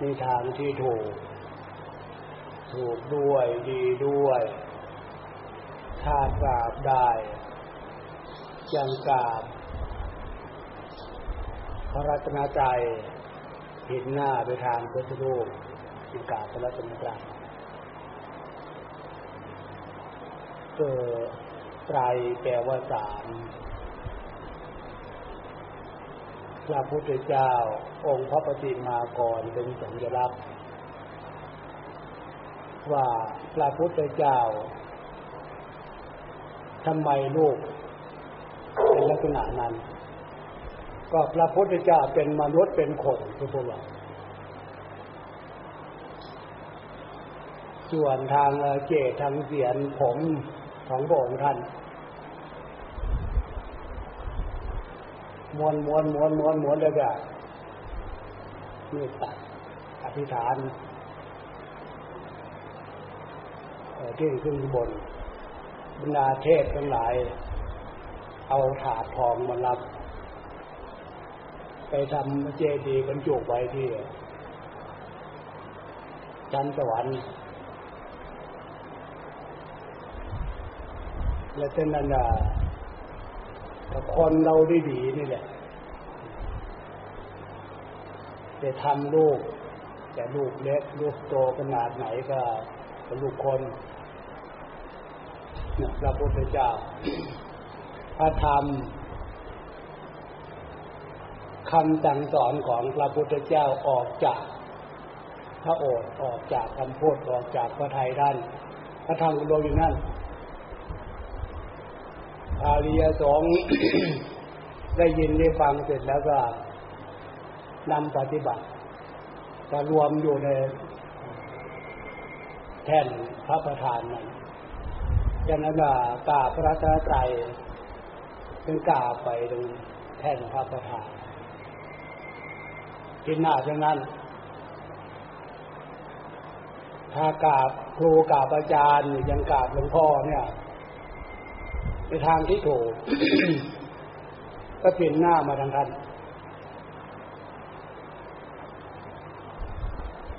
มีทางที่ถูก ถูกด้วยดีด้วย ถ้ากราบได้ ยังกราบ พระรัตนใจเห็นหน้าไปทางพุทธรูปยังกราบพระรัตนใจเกิดไตรแปลว่าสาม พระพุทธเจ้า องค์พระปฏิมากรเป็นสัญลักษณ์ว่าพระพุทธเจ้าทำไมลูกเป็นลักษณะนั้น ก็พระพุทธเจ้าเป็นมนุษย์เป็นคนทุกพวกเราส่วนทางเจตทางเสียนผมของพระองค์ท่าน มวนมวนมวนมวนมวนเลยก็นี่ตัดอธิษฐานที่ขึ้นบน บรรดาเทพทั้งหลาย เอาถาดทองมารับ ไปทำเจดีย์บรรจุไว้ที่ชั้นสวรรค์และเช่นนั้น คนเราได้ดีนี่แหละจะทำลูก แต่ลูกเล็กลูกโตขนาดไหนก็เป็นลูกคนพระพุทธเจ้าพระธรรมคำสั่งสอนของพระพุทธเจ้าออกจากพระโอษฐ์ออกจากคำพูดออกจากพระไทยด้านพระธรรมรวมอยู่นั่น อาริยสงฆ์ได้ยินได้ฟังเสร็จแล้วก็นำปฏิบัติจะรวมอยู่ในแท่นพระประธานนั้นดังนั้นกาพระตาไตรเป็นกาไปตรงแท่นพระประธานที่หน้าดังนั้น ถ้ากาบครูกาบอาจารย์ยังกาบหลวงพ่อเนี่ย ในทางที่ถูกก็เปลี่ยนหน้ามาทางท่าน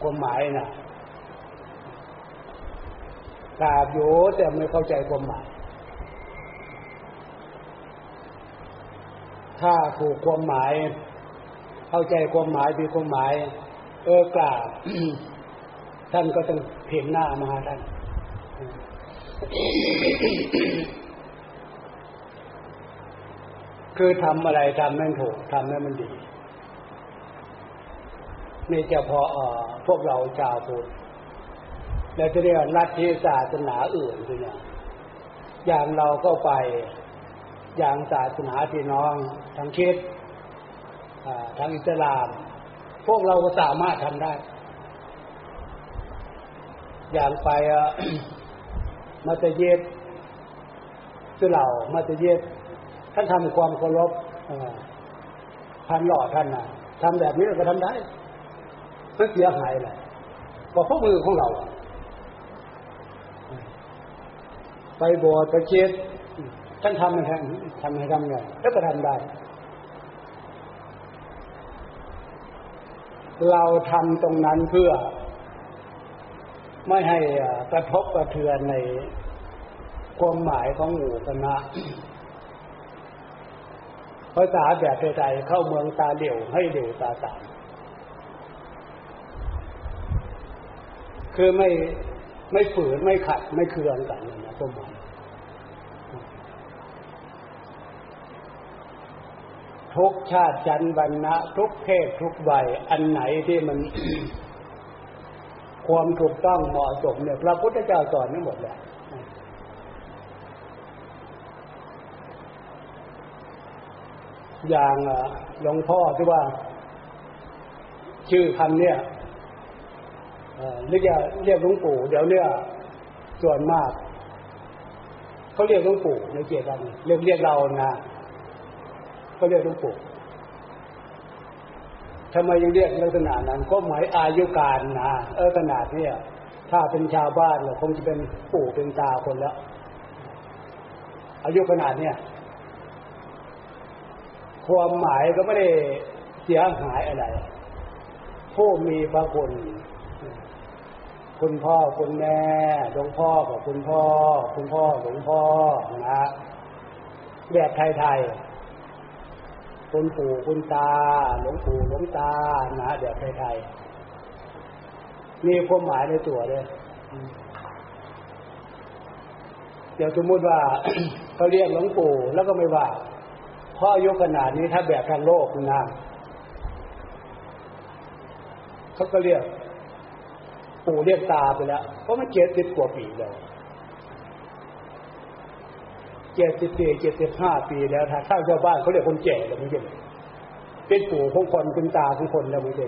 ความหมายนะกราบโยแต่ไม่เข้าใจความหมาย ถ้าถูกความหมาย เข้าใจความหมายมีความหมาย เออกราบท่านก็ต้องเพ่งหน้ามาท่าน คือทำอะไรทำให้ถูกทำให้มันดีนี่จะพออพวกเราชาวพุทธแล้วจะเรียกลัทธิศาสนาอื่นด้วยเนี่ยอย่างเราก็ไปอย่างศาสนาพี่น้องทางคิดทางอิสลาม พวกเราก็สามารถทำได้ อย่างไปมัตยิดคือเรามัตยิด ท่านทำความเคารพท่านหล่อท่านนะทำแบบนี้เราก็ทำได้ไม่เสียหายเลยก็เพราะมือของเรา ไปบวชไปเช็ดท่านทำมันทำทำให้ทำไงแล้วก็ทำได้ เราทำตรงนั้นเพื่อ ไม่ให้กระทบกระเทือนในความหมายของหมู่คณะ ภาษาแบบไทยๆเข้าเมืองตาเหลี่ยวให้เหลี่ยวตาตามคือไม่ไม่ฝืนไม่ขัดไม่เคืองกันนะต้มมันทุกชาติชั้นวรรณะทุกเพศทุกวัยอันไหนที่มัน ความถูกต้องเหมาะสมเนี่ย พระพุทธเจ้าสอนไม่หมดแล้ว อย่างหลวงพ่อที่ว่า ชื่อคำเนี่ยเรียกเรียกหลวงปู่เดี๋ยวเนี่ยส่วนมากเขาเรียกหลวงปู่ในเจตันเรียกเรียกเรานะเขาเรียกหลวงปู่ทำไมยังเรียกลักษณะนั้น ก็หมายอายุการนะเออขนาดเนี้ถ้าเป็นชาวบ้านเราคงจะเป็นปู่เป็นตาคนแล้วอายุขนาดเนี้ย ความหมายก็ไม่ได้เสียหายอะไร ผู้มีพระคุณคุณพ่อคุณแม่หลวงพ่อกับคุณพ่อ คุณพ่อหลวงพ่อนะแบบไทยๆคุณปู่คุณตา หลวงปู่หลวงตานะแบบไทยๆมีความหมายในตัวเลยเดี๋ยวสมมติว่าเขาเรียกหลวงปู่แล้วก็ไม่ว่า ราะอายุขนาดนี้ถ้าแบบทางโลกนะเขาก็เรียก ปู่เรียกตาไปแล้วเพราะมันเจ็ดสิบกว่าปีแล้วเจ็ดสิบปีเจ็ดสิบห้าปีแล้วถ้าข้างชาวบ้านเขาเรียกคนแก่แล้วไม่ใช่เป็นปู่ของคนเป็นตาของคนแล้วไม่ใช่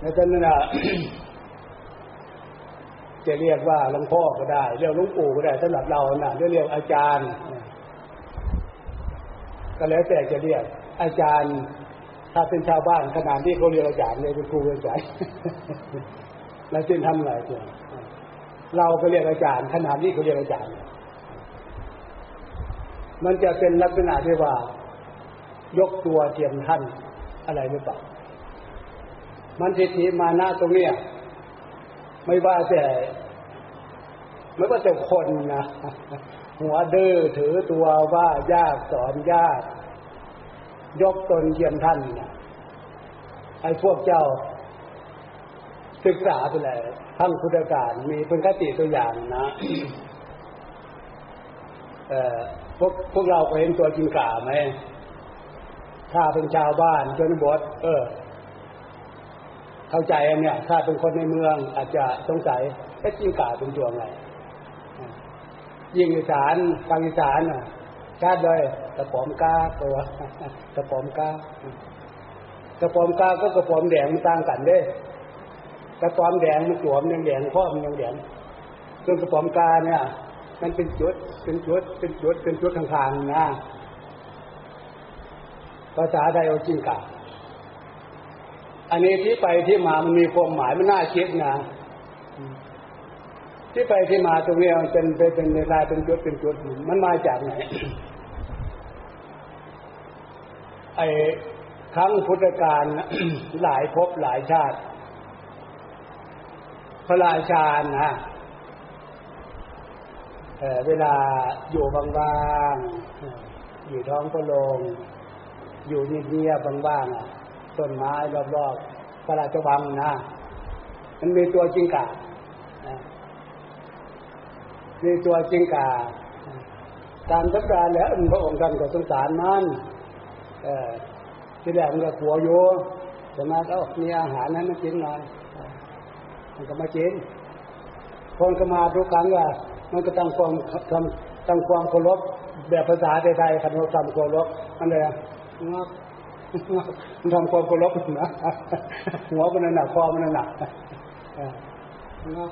ในตอนนั้นนะจะเรียกว่าหลวงพ่อก็ได้ เรียกหลวงปู่ก็ได้สำหรับเรานะเรียกอาจารย์ ก็แล้วแต่จะเรียก อาจารย์ ถ้าเป็นชาวบ้านขนาดที่เขาเรียกอาจารย์เลยเป็นครูเป็นอาจารย์แล้วจึงทำไงตัวเราก็เรียกอาจารย์ ขนาดที่เขาเรียกอาจารย์ มันจะเป็นลักษณะที่ว่า ยกตัวเทียมท่านอะไรหรือเปล่ามันทิฏฐิมานะตรงเนี้ยไม่ว่าแต่ไม่ว่าแต่คนนะ หัวเดื้อถือตัวว่ายากสอนยาก ยกตนเยี่ยมท่านนะไอ้พวกเจ้า ศึกษาไปเลยทั้งพุทธการมีเป็นคติตัวอย่างนะเออพวกพวกเราเคยเห็นตัวจิงกาไหมถ้าเป็นชาวบ้านชนบท เออ เข้าใจอันเนี้ยถ้าเป็นคนในเมืองอาจจะสงสัยแค่จิ้งกาเป็นตัวไง ยิ่งอีสานทางอีสานอะชาติเลยกระป๋อมกาตัวกระป๋อมกากระป๋อมกาก็กระป๋อมแดงมันต่างกันเด้กระป๋อมแดงมันสวมยังแดงข้อมันยังแดงส่วนกระป๋อมกาเนี่ย มันเป็นจุดเป็นจุดเป็นจุดเป็นจุดทางๆนะภาษาไทยเอาจริงก่าอันนี้ที่ไปที่มามันมีความหมายมันน่าคิดนะ ที่ไปที่มาตรงนี้มันเป็นเป็นเวลาเป็นจุดเป็นจุดมันมาจากไหนไอ้ครั้งพุทธกาลหลายภพหลายชาติ พระราชานะเเวลาอยู่บางๆ อยู่ท้องพระโรงอยู่เงียบๆบางๆต้นไม้รอบๆพระราชวังนะ มันมีตัวจิงกา มีตัวจิงกาตามทักการแล้วพระองค์ท่านก็สงสารมันที่แรกมันก็กลัวอยู่แต่มาเอ้ามีอาหารนั้นมันกินหน่อยมันก็มากินคนก็มาทุกครั้งว่ามันก็ตั้งความทำตั้งความเคารพแบบภาษาไทยๆคันเราทำเคารพมันเลยงับมันทำความเคารพนะหัวมันหนักคอมันหนักงับ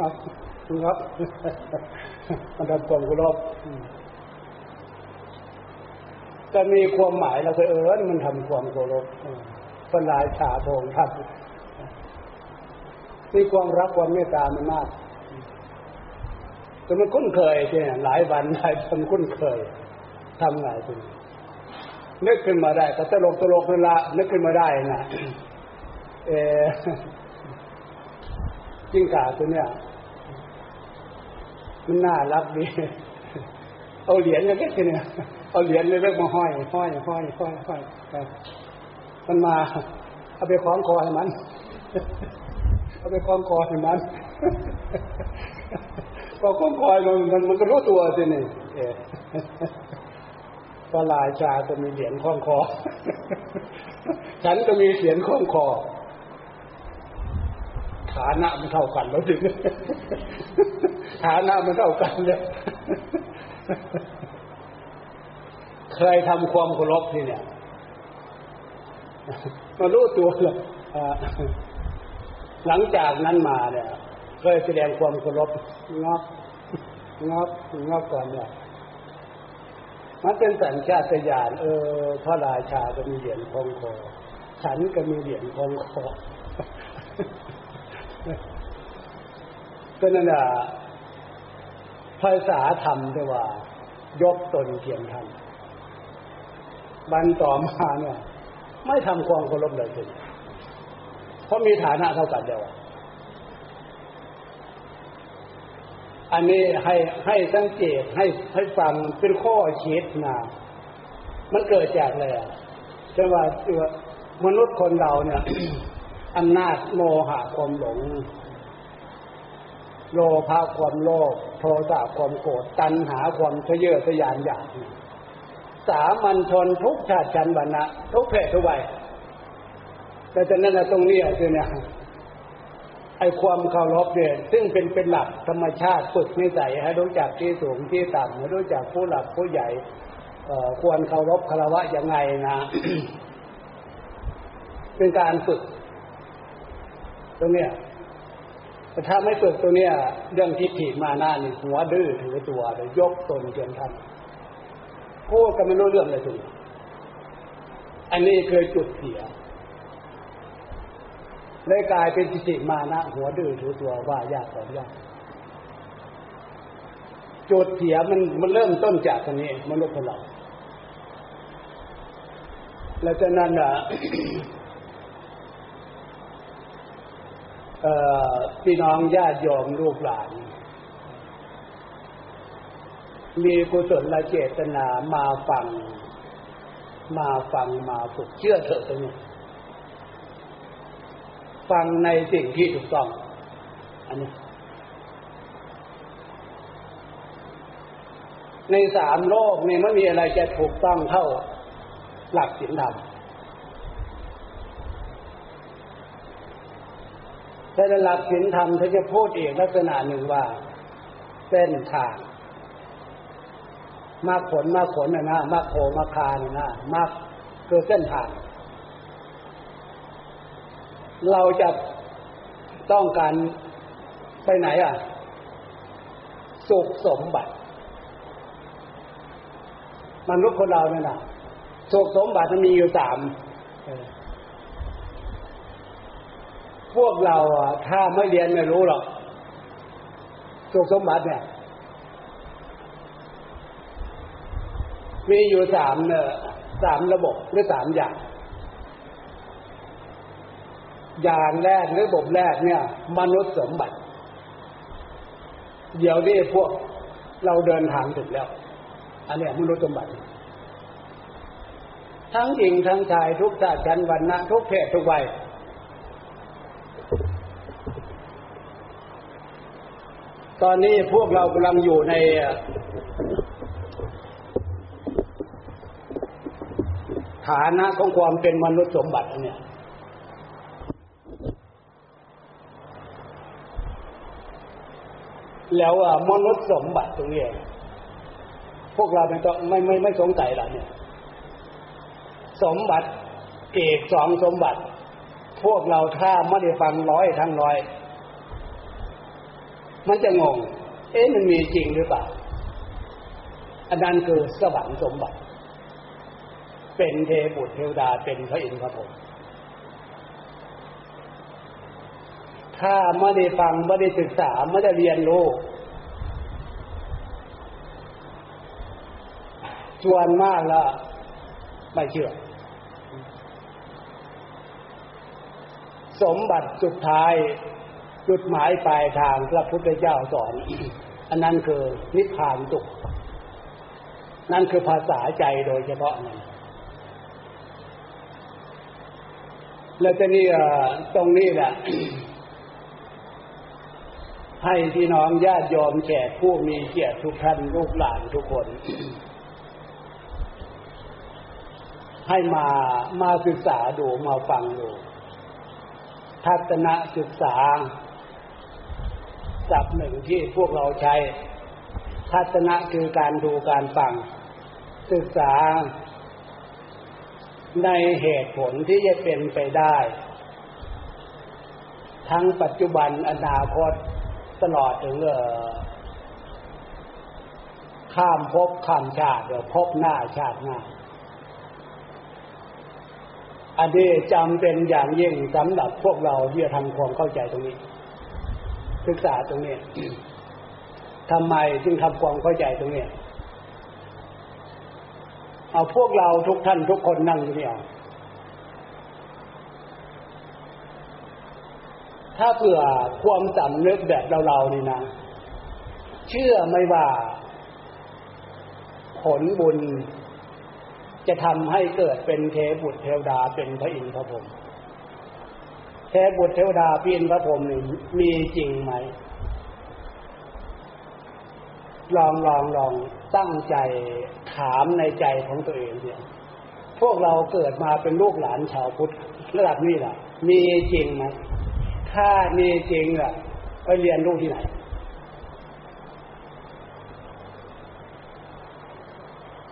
งั บงับมันทำความเคารพจะมีความหมายเราเคยเออมันทำความเคารพพระรายชาพงท่านมีความรักความเมตตามันมากแต่มันคุ้นเคยใช่หลายวันหลายคนคุ้นเคยทำไงคุณนึกขึ้นมาได้ก็ตลกตลกเวลานึกขึ้นมาได้นะเออจิ้งก่าตัวเนี้ย มันน่ารักดี เอาเหรียญเล็กๆเนี่ยเอาเหรียญเล็กๆมาห้อยห้อยห้อยห้อยห้อยมันมา เอาไปคล้องคอให้มัน เอาไปคล้องคอให้มันพอคล้องคอมันมันก็รู้ตัวสินี่พระราชาก็มีเหรียญคล้องคอ ฉันก็มีเหรียญคล้องคอ ฐานะมันเท่ากันแล้วถึงฐานะมันเท่ากันเลยเคยทำความเคารพที่เนี่ยมารู้ตัวเลยหลังจากนั้นมาเนี่ยเคยแสดงความเคารพงอบงอบงอบก่อนเนี่ยมันเป็นสัญชาตญาณเออพระราชาก็มีเหรียญคองคอฉันก็มีเหรียญคองคอ ก็นั่นแหละภาษาธรรมด้วยว่า ยกตนเทียมทำบันต่อมาเนี่ย ไม่ทำความเคารพเลยสิเพราะมีฐานะเท่ากันเดียวอันนี้ให้ให้สังเกตให้ให้ฟังเป็นข้อคิดนะมันเกิดจากอะไรอะใช่ว่ามนุษย์คนเราเนี่ยอำนาจโมหะความหลง โลภะความโลภโทสะความโกรธตัณหาความทะเยอทะยานอยากสามัญชนทุกชาติชันวรรณะทุกเพศทุกวัยแต่จากนั้นตรงนี้คือเนี่ยไอความเคารพเนี่ยซึ่งเป็นเป็นหลักธรรมชาติฝึกนิสัยให้รู้จักที่สูงที่ต่ำให้รู้จักผู้หลักผู้ใหญ่ควรเคารพคารวะยังไงนะ เป็นการฝึก ตรงเนี้ย ถ้าไม่ฝึกตัวเนี้ยเรื่องทิฏฐิมาหน้านี่หัวดื้อถือตัวเลยยกตนเกินท่านพูดกันไม่รู้เรื่องเลยสิอันนี้เคยจุดเสียเลยกลายเป็นจิติมานะ หัวดื้อถือตัวว่ายากสอนยากจุดเสียมันมันเริ่มต้นจากตรงนี้มนุษย์เราแล้วจากนั้นอะ พี่น้องญาติโยมลูกหลาน มีกุศลและเจตนามาฟัง มาฟังมาฝึกเชื่อเถอะตรงนี้ฟังในสิ่งที่ถูกต้อง อันนี้ ในสามโลกนี่ไม่มีอะไรจะถูกต้องเท่าหลักศีลธรรม แต่หลักศีลธรรมเขาจะพูดอีกลักษณะหนึ่งว่า เส้นทางมาผลมาผลนะนะมาโคมาคานะนะมาคือเส้นทาง เราจะต้องการไปไหนอะ สุขสมบัติมนุษย์คนเราเนี่ยนะสุขสมบัติมันมีอยู่สาม พวกเราถ้าไม่เรียนไม่รู้หรอกสุขสมบัติเนี่ยมีอยู่สามเนี่ยสามระบบหรือสามอย่าง อย่างแรกหรือบบแรกเนี่ย มนุษย์สมบัติ เดี๋ยวนี้พวกเราเดินทางถึงแล้ว อันนี้มนุษย์สมบัติ ทั้งหญิงทั้งชายทุกชาติชั้นวรรณะทุกเพศทุกวัย ตอนนี้พวกเรากำลังอยู่ใน ฐานะของความเป็นมนุษย์สมบัติเนี่ย แล้วมนุษย์สมบัติตรงนี้พวกเราไม่ต้องไม่ไม่ไม่สงสัยหรอกเนี่ย สมบัติเอกสองสมบัติ พวกเราถ้าไม่ได้ฟังร้อยทั้งร้อย มันจะงง เอ๊ะมันมีจริงหรือเปล่า อันนั้นคือสวรรค์สมบัติ เป็นเทบุตรเทวดาเป็นพระอินทร์พระพรหมถ้าไม่ได้ฟังไม่ได้ศึกษาไม่ได้เรียนรู้ส่วนมากแล้วไม่เชื่อ สมบัติสุดท้าย จุดหมายปลายทางพระพุทธเจ้าสอน อันนั้นคือนิพพานสุข นั่นคือภาษาใจโดยเฉพาะนั่นแล้วจะนี่ตรงนี้แหละให้พี่น้องญาติยอมแขกผู้มีเกียรติทุกท่านลูกหลานทุกคน ให้มามาศึกษาดูมาฟังดูทัศนศึกษา ศัพท์หนึ่งที่พวกเราใช้ ทัศนะคือการดูการฟัง ศึกษาในเหตุผลที่จะเป็นไปได้ ทั้งปัจจุบันอนาคตตลอดถึงเออข้ามภพข้ามชาติเดี๋ยวพบหน้าชาติหน้า อันนี้จำเป็นอย่างยิ่งสำหรับพวกเราที่จะทำความเข้าใจตรงนี้ ศึกษาตรงนี้ทำไมจึงทำความเข้าใจตรงนี้เอาพวกเราทุกท่านทุกคนนั่งอยู่เนี่ยถ้าเผื่อความสำนึกแบบเราๆนี่นะ เชื่อไม่ว่า ผลบุญจะทำให้เกิดเป็นเทบุตรเทวดาเป็นพระอินทร์พระพรหม เทบุตรเทวดาพินพระพรหมนี่มีจริงไหม ลองลองลองตั้งใจถามในใจของตัวเองเนี่ยพวกเราเกิดมาเป็นลูกหลานชาวพุทธระดับนี้แหละมีจริงไหมถ้ามีจริงอะ ไปเรียนรู้ที่ไหน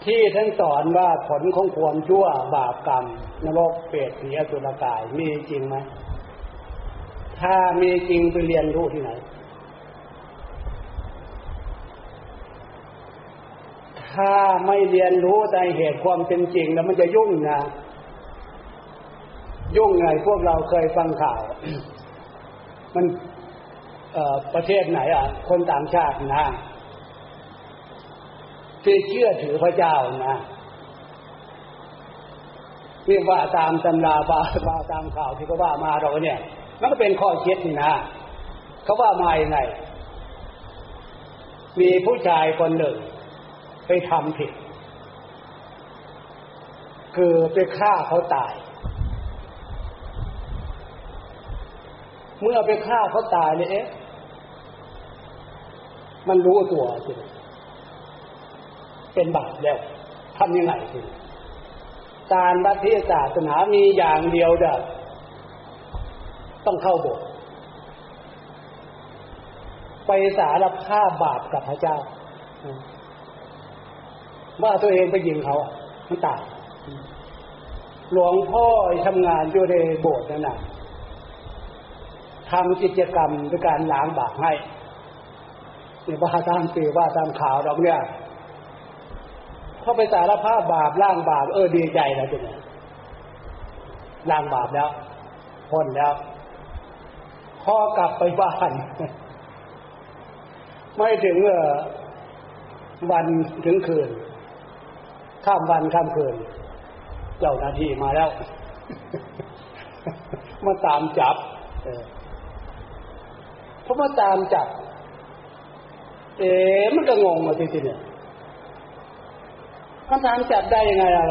ที่ท่านสอนว่าผลของความชั่วบาปกรรม นรกเปรตผีอสุรกายมีจริงไหม ถ้ามีจริงไปเรียนรู้ที่ไหน ถ้าไม่เรียนรู้ในเหตุความเป็นจริงแล้วมันจะยุ่งนะ ยุ่งไงพวกเราเคยฟังข่าว มันประเทศไหนอะ คนต่างชาตินะที่เชื่อถือพระเจ้านะเรียกว่าตามตำราบาบาตามข่าวที่เขาว่ามาเราเนี่ย มันก็เป็นข้อเช็ดนะเขาว่ามาอย่างไง มีผู้ชายคนหนึ่ง ไปทำผิด คือไปฆ่าเขาตาย เมื่อไปฆ่าเขาตายเนี่ยเอ๊ะมันรู้ตัวสิเป็นบาปแล้วทำยังไงสิการวัดที่ศาสนามีอย่างเดียวเด้อ ต้องเข้าโบสถ์ไปสารภาพบาปกับพระเจ้า ว่าตัวเองไปยิงเขามันตายหลวงพ่อทำงานอยู่ในโบสถ์นั่นน่ะทำกิจกรรมด้วยการล้างบาปให้เนี่ยว่าตามสื่อว่าตามข่าวเราเนี่ยเข้าไปสารภาพบาปล้างบาปเออดีใจแล้วจ้ะเนี่ยล้างบาปแล้วพ้นแล้ว พอกลับไปบ้าน ไม่ถึงวันถึงคืน ข้ามวันข้ามคืน เจ้าหน้าที่มาแล้ว มาตามจับเพราะมาตามจับ เอ๋มันก็งงมาทีทีเนี่ยมันตามจับได้ยังไงอะ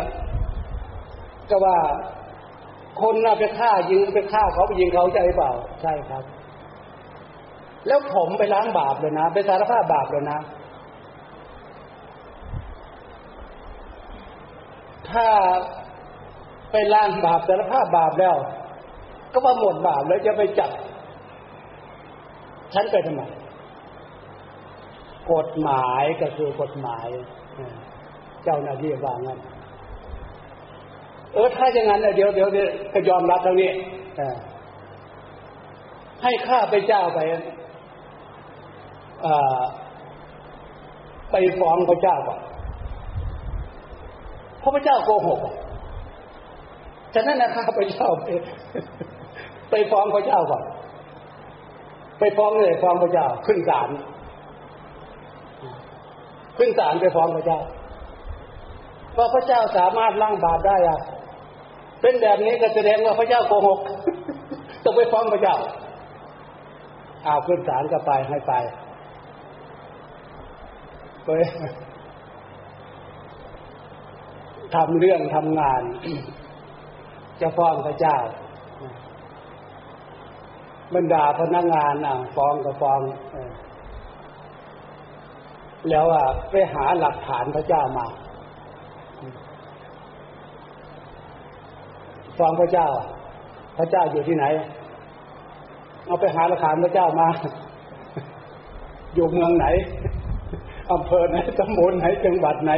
ก็ว่า คนน่ะไปฆ่ายิงไปฆ่าเขาไปยิงเขาใจเปล่า ใช่ครับ แล้วผมไปล้างบาปเลยนะ ไปสารภาพบาปเลยนะ ถ้าไปล้างบาปสารภาพบาปแล้ว ก็ว่าหมดบาปแล้วจะไปจับฉันไปทำไมกฎหมายก็คือกฎหมาย เจ้าหน้าที่ว่างั้น เออถ้าอย่างนั้นเดี๋ยวเดี๋ยวก็ยอมรับตรงนี้ให้ข้าไปเจ้าไปไปฟ้องพระเจ้าก่อนเพราะพระเจ้าโกหกฉะนั้นนะข้าพระเจ้าไปไปฟ้องพระเจ้าก่อน ไปฟ้องเลยฟ้องพระเจ้า ขึ้นศาล ขึ้นศาลไปฟ้องพระเจ้าว่าพระเจ้าสามารถล้างบาปได้อะ เป็นแบบนี้ก็แสดงว่าพระเจ้าโกหกต้องไปฟ้องพระเจ้าอาขึ้นศาลก็ไปให้ไปไปทำเรื่องทำงาน จะฟ้องพระเจ้าบรรดาพนักงานอะฟ้องก็ฟ้องแล้วอะไปหาหลักฐานพระเจ้ามา ฟ้องพระเจ้า พระเจ้าอยู่ที่ไหน เอาไปหาหลักฐานพระเจ้ามา อยู่เมืองไหนอำเภอไหนตำบลไหนจังหวัดไหน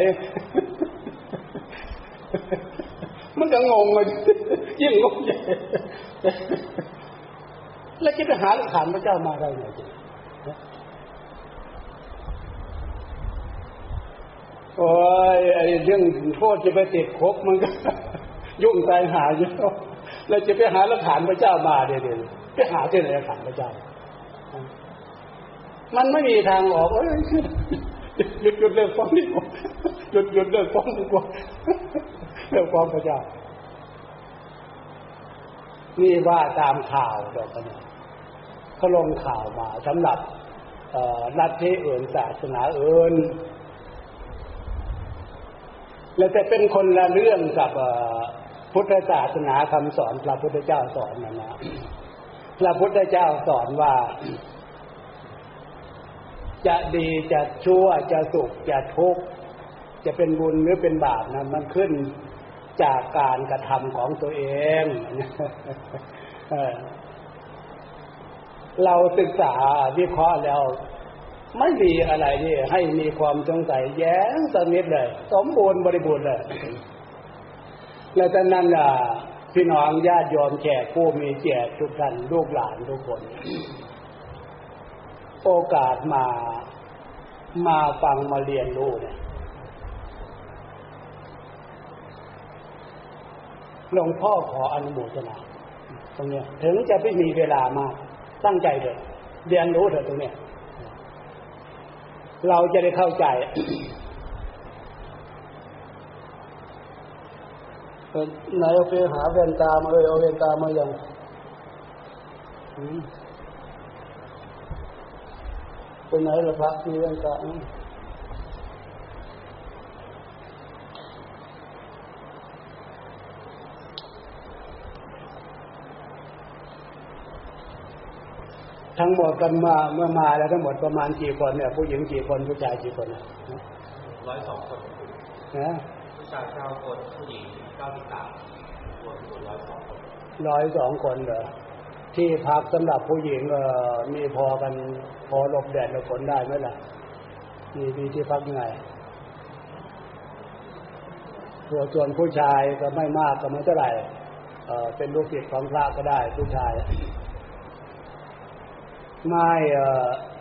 มันก็งงเลยยิ่งงงใหญ่แล้วจะไปหาหลักฐานพระเจ้ามาได้ไงจริงโอ้ยไอ้เรื่องโทษจะไปติดคุกมันก็ ยุ่งใจหาเยอะเราจะไปหาหลักฐานพระเจ้ามาเดี๋ยวไปหาที่ไหนหลักฐานพระเจ้า มันไม่มีทางออกเอ้ยหยุดหยุดเลิกฟ้องดีกว่าหยุดหยุดเลิกฟ้องดีกว่าเลิกฟ้องพระเจ้า นี่ว่าตามข่าวเดี๋ยวกันเขาลงข่าวมาสำหรับรัฐที่อื่นศาสนาอื่นแล้วจะเป็นคนละเรื่องกับ พุทธศาสนาคำสอนพระพุทธเจ้าสอนนะนะพระพุทธเจ้าสอนว่า จะดีจะชั่วจะสุขจะทุกข์จะเป็นบุญหรือเป็นบาปนะมันขึ้นจากการกระทำของตัวเองเราศึกษาวิเคราะห์แล้ว ไม่มีอะไรนี่ให้มีความสงสัยแย้งสนิทเลย สมบูรณ์บริบูรณ์เลย แล้วจากนั้นอะพี่น้องญาติโยมแขกผู้มีเกียรติทุกท่านลูกหลานทุกคน โอกาสมามาฟังมาเรียนรู้เนี่ยหลวงพ่อขออนุโมทนาตรงเนี้ย ถึงจะไม่มีเวลามากตั้งใจเลยเรียนรู้เถอะตรงเนี้ย เราจะได้เข้าใจ ไหนเอาไปหาเวนตามาเลยเอาเวนตามาอย่างเป็นไหนละพระมีเวนตาทั้งหมดกันมาเมื่อมาแล้วทั้งหมดประมาณกี่คนเนี่ยผู้หญิงกี่คนผู้ชายกี่คนนะร้อยสองคนนะผู้ชายเก้าคนผู้หญิงเก้าสิบสาม ร้อยสองคนร้อยสองคนเหรอที่พักสำหรับผู้หญิงเออมีพอกันพอหลบแดดหลบฝนได้ไหมล่ะมีมีที่พักยังไงตัวส่วนผู้ชายก็ไม่มากก็ไม่เท่าไหร่เออเป็นลูกศิษย์ของพระก็ได้ผู้ชาย ไม่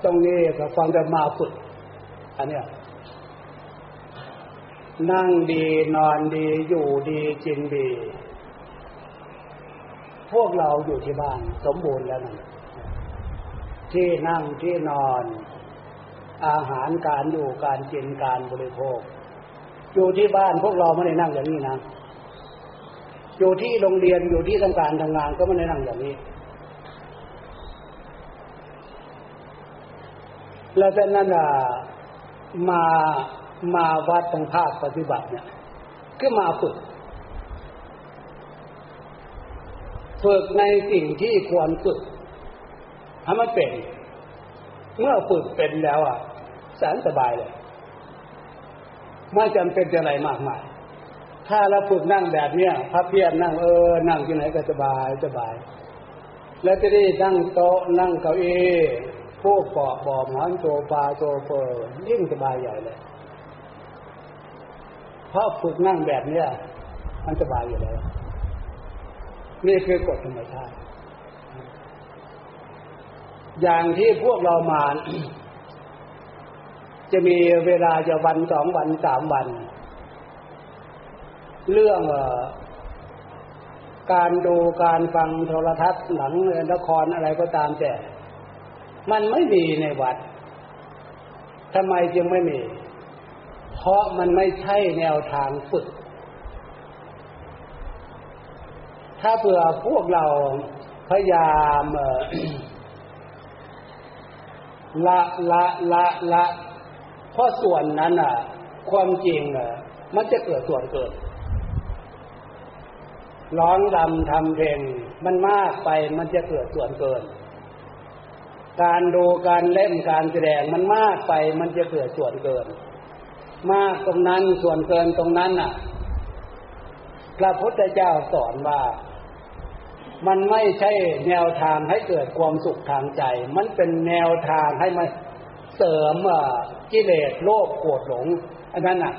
ตรงนี้ก็ฟังแต่มาฝึกอันเนี้ย นั่งดีนอนดีอยู่ดีกินดี พวกเราอยู่ที่บ้านสมบูรณ์แล้วนั่นที่นั่งที่นอน อาหารการอยู่การกินการบริโภค อยู่ที่บ้านพวกเราไม่ได้นั่งอย่างนี้นะอยู่ที่โรงเรียนอยู่ที่ทำการทำงานก็ไม่ได้นั่งอย่างนี้แล้วจากนั้นมา มาวัดทางภาคปฏิบัติเนี่ยก็มาฝึก ฝึกในสิ่งที่ควรฝึกทำมันเป็น เมื่อฝึกเป็นแล้วอะแสนสบายเลยไม่จำเป็นอะไรมากมาย ถ้าเราฝึกนั่งแบบเนี้ยพับเพียบนั่งเออ นั่งที่ไหนก็สบายสบาย แล้วจะได้นั่งโต๊ะนั่งเก้าอี้พวกเกาะบ่อหมอนโซฟาโซเฟอร์ยิ่งสบายใหญ่เลย เพราะฝึกนั่งแบบเนี้ยมันสบายอยู่แล้ว นี่คือกฎธรรมชาติ อย่างที่พวกเรามา จะมีเวลาจะวันสองวันสามวัน เรื่องการดูการฟังโทรทัศน์หนังละครอะไรก็ตามแต่ มันไม่มีในวัดทำไมจึงไม่มี เพราะมันไม่ใช่แนวทางฝึก ถ้าเผื่อพวกเราพยายามละละละละเพราะส่วนนั้นอะ ความจริงอะ มันจะเกิดส่วนเกิด ร้องรำทำเพลงมันมากไปมันจะเกิดส่วนเกิน การดูการเล่นการแสดงมันมากไปมันจะเกิดส่วนเกิน มากตรงนั้นส่วนเกินตรงนั้นน่ะ พระพุทธเจ้าสอนว่า มันไม่ใช่แนวทางให้เกิดความสุขทางใจ มันเป็นแนวทางให้มาเสริมกิเลสโลภโกรธหลง อันนั้นน่ะ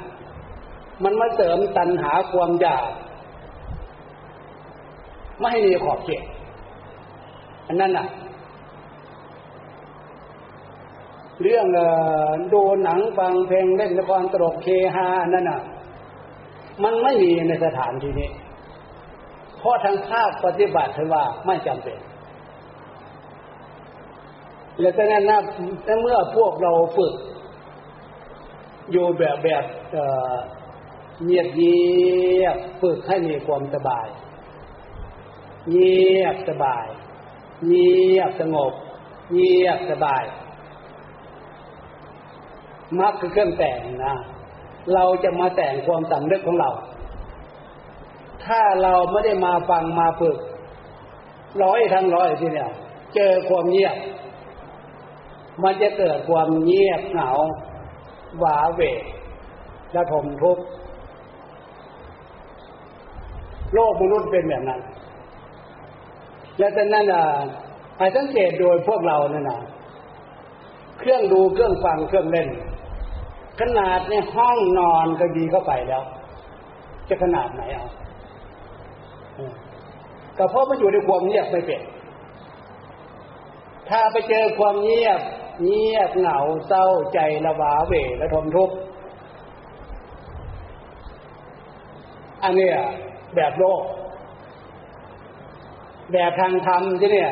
มันมาเสริมตัณหาความอยากไม่ให้มีขอบเขตอันนั้นน่ะ เรื่องดูหนังฟังเพลงเล่นละครตลกเคฮานั่นน่ะ มันไม่มีในสถานที่นี้ เพราะทางภาคปฏิบัติถือว่าไม่จำเป็น และแต่นั้นนะเมื่อพวกเราฝึก อยู่แบบแบบเงียบเงียบฝึกให้มีความสบาย เงียบสบาย เงียบสงบ เงียบสบาย มักคือเครื่องแต่งนะ เราจะมาแต่งความสำนึกของเรา ถ้าเราไม่ได้มาฟังมาฝึก ร้อยทั้งร้อยทีเนี่ย เจอความเงียบ มันจะเกิดความเงียบเหงาหวาเวและทมทุกข์โลกมนุษย์เป็นแบบนั้น และแต่นั้นอะให้สังเกตโดยพวกเราเนี่ยนะเครื่องดูเครื่องฟังเครื่องเล่น ขนาดในห้องนอนก็ดีเข้าไปแล้ว จะขนาดไหนเอาก็เพราะมันอยู่ในความเงียบไม่เป็น ถ้าไปเจอความเงียบ เงียบเหงาเศร้าใจระวาเวและทมทุกข์อันเนี้ยแบบโลก แบบทางธรรมที่เนี่ย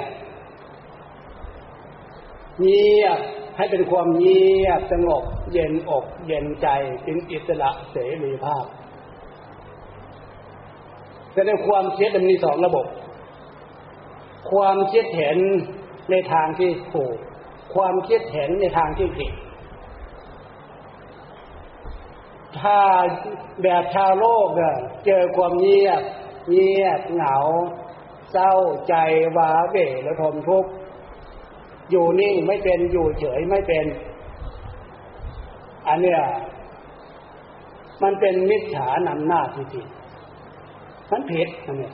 เงียบ ให้เป็นความเงียบสงบ เย็นอกเย็นใจเป็นอิสระเสรีภาพแต่ในความคิดมันมีสองระบบ ความคิดเห็นในทางที่ถูก ความคิดเห็นในทางที่ผิด ถ้าแบบชาวโลกเจอความเงียบ เงียบเหงา เศร้าใจว้าเบและทมทุกข์ อยู่นิ่งไม่เป็นอยู่เฉยไม่เป็น อันเนี้ยมันเป็นมิจฉานำหน้าจริงๆมันผิดอันเนี้ย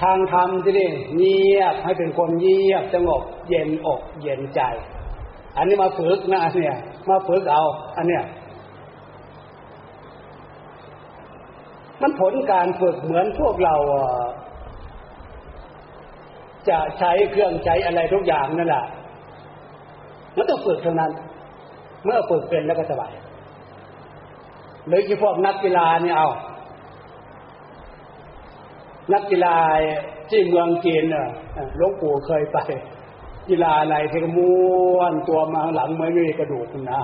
ทางธรรมที่นี่เงียบให้เป็นคนเงียบสงบเย็นอกเย็นใจ อันนี้มาฝึกนะอันเนี้ยมาฝึกเอา อันเนี้ยมันผลการฝึกเหมือนพวกเรา จะใช้เครื่องใช้อะไรทุกอย่างนั่นแหละมันต้องฝึกเท่านั้น เมื่อฝึกเป็นแล้วก็สบายหรือที่พวกนักกีฬาเนี่ยเอา นักกีฬาที่เมืองจีนเน่ะหลวงปู่เคยไป กีฬาอะไรที่ม้วนตัวมาหลังไม่มีกระดูกนะ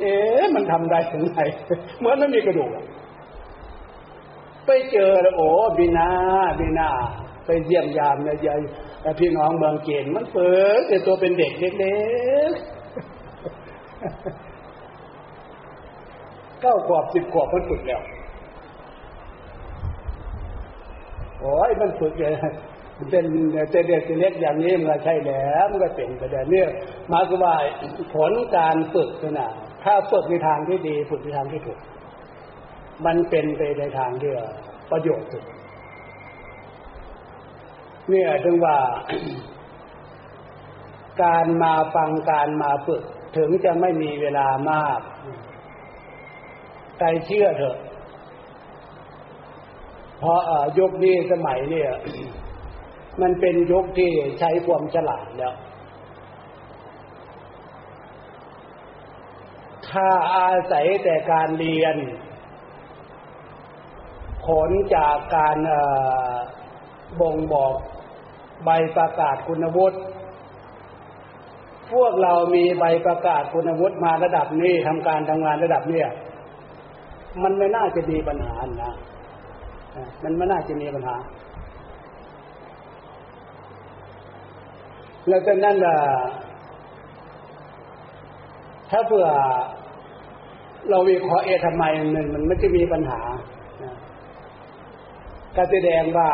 เอ๊ะมันทำได้ถึงไหนเหมือนไม่มีกระดูก ไปเจอแล้วโอ้บินาบินา ไปเยี่ยมยามเนี่ยยายพี่น้องเมืองเกณฑ์มันเปิดแต่ตัวเป็นเด็กเล็กๆเก้าขวบสิบขวบมันฝึกแล้ว โอ้ยมันฝึกเลยเป็นเด็กเด็กเล็กอย่างนี้มันใช่แล้วมันก็เป็นไปแต่เนี่ยมาคือว่าผลการฝึกนะถ้าฝึกในทางที่ดี ฝึกในทางที่ถูก มันเป็นไปในทางที่ประโยชน์สุดเนี่ยถึงว่า การมาฟังการมาฝึก ถึงจะไม่มีเวลามากใจเชื่อเถอะ เพราะยุคนี้สมัยเนี่ย มันเป็นยุคที่ใช้ความฉลาดแล้ว ถ้าอาศัยแต่การเรียน ผลจากการบ่งบอกใบประกาศคุณวุฒิพวกเรามีใบประกาศคุณวุฒิมาระดับนี้ทำการทำงานระดับเนี้ยมันไม่น่าจะมีปัญหานะมันไม่น่าจะมีปัญหา แล้วก็นั่นละถ้าเผื่อเราวิเคราะห์เอทำไมมันมันไม่จะมีปัญหา ก็แสดงว่า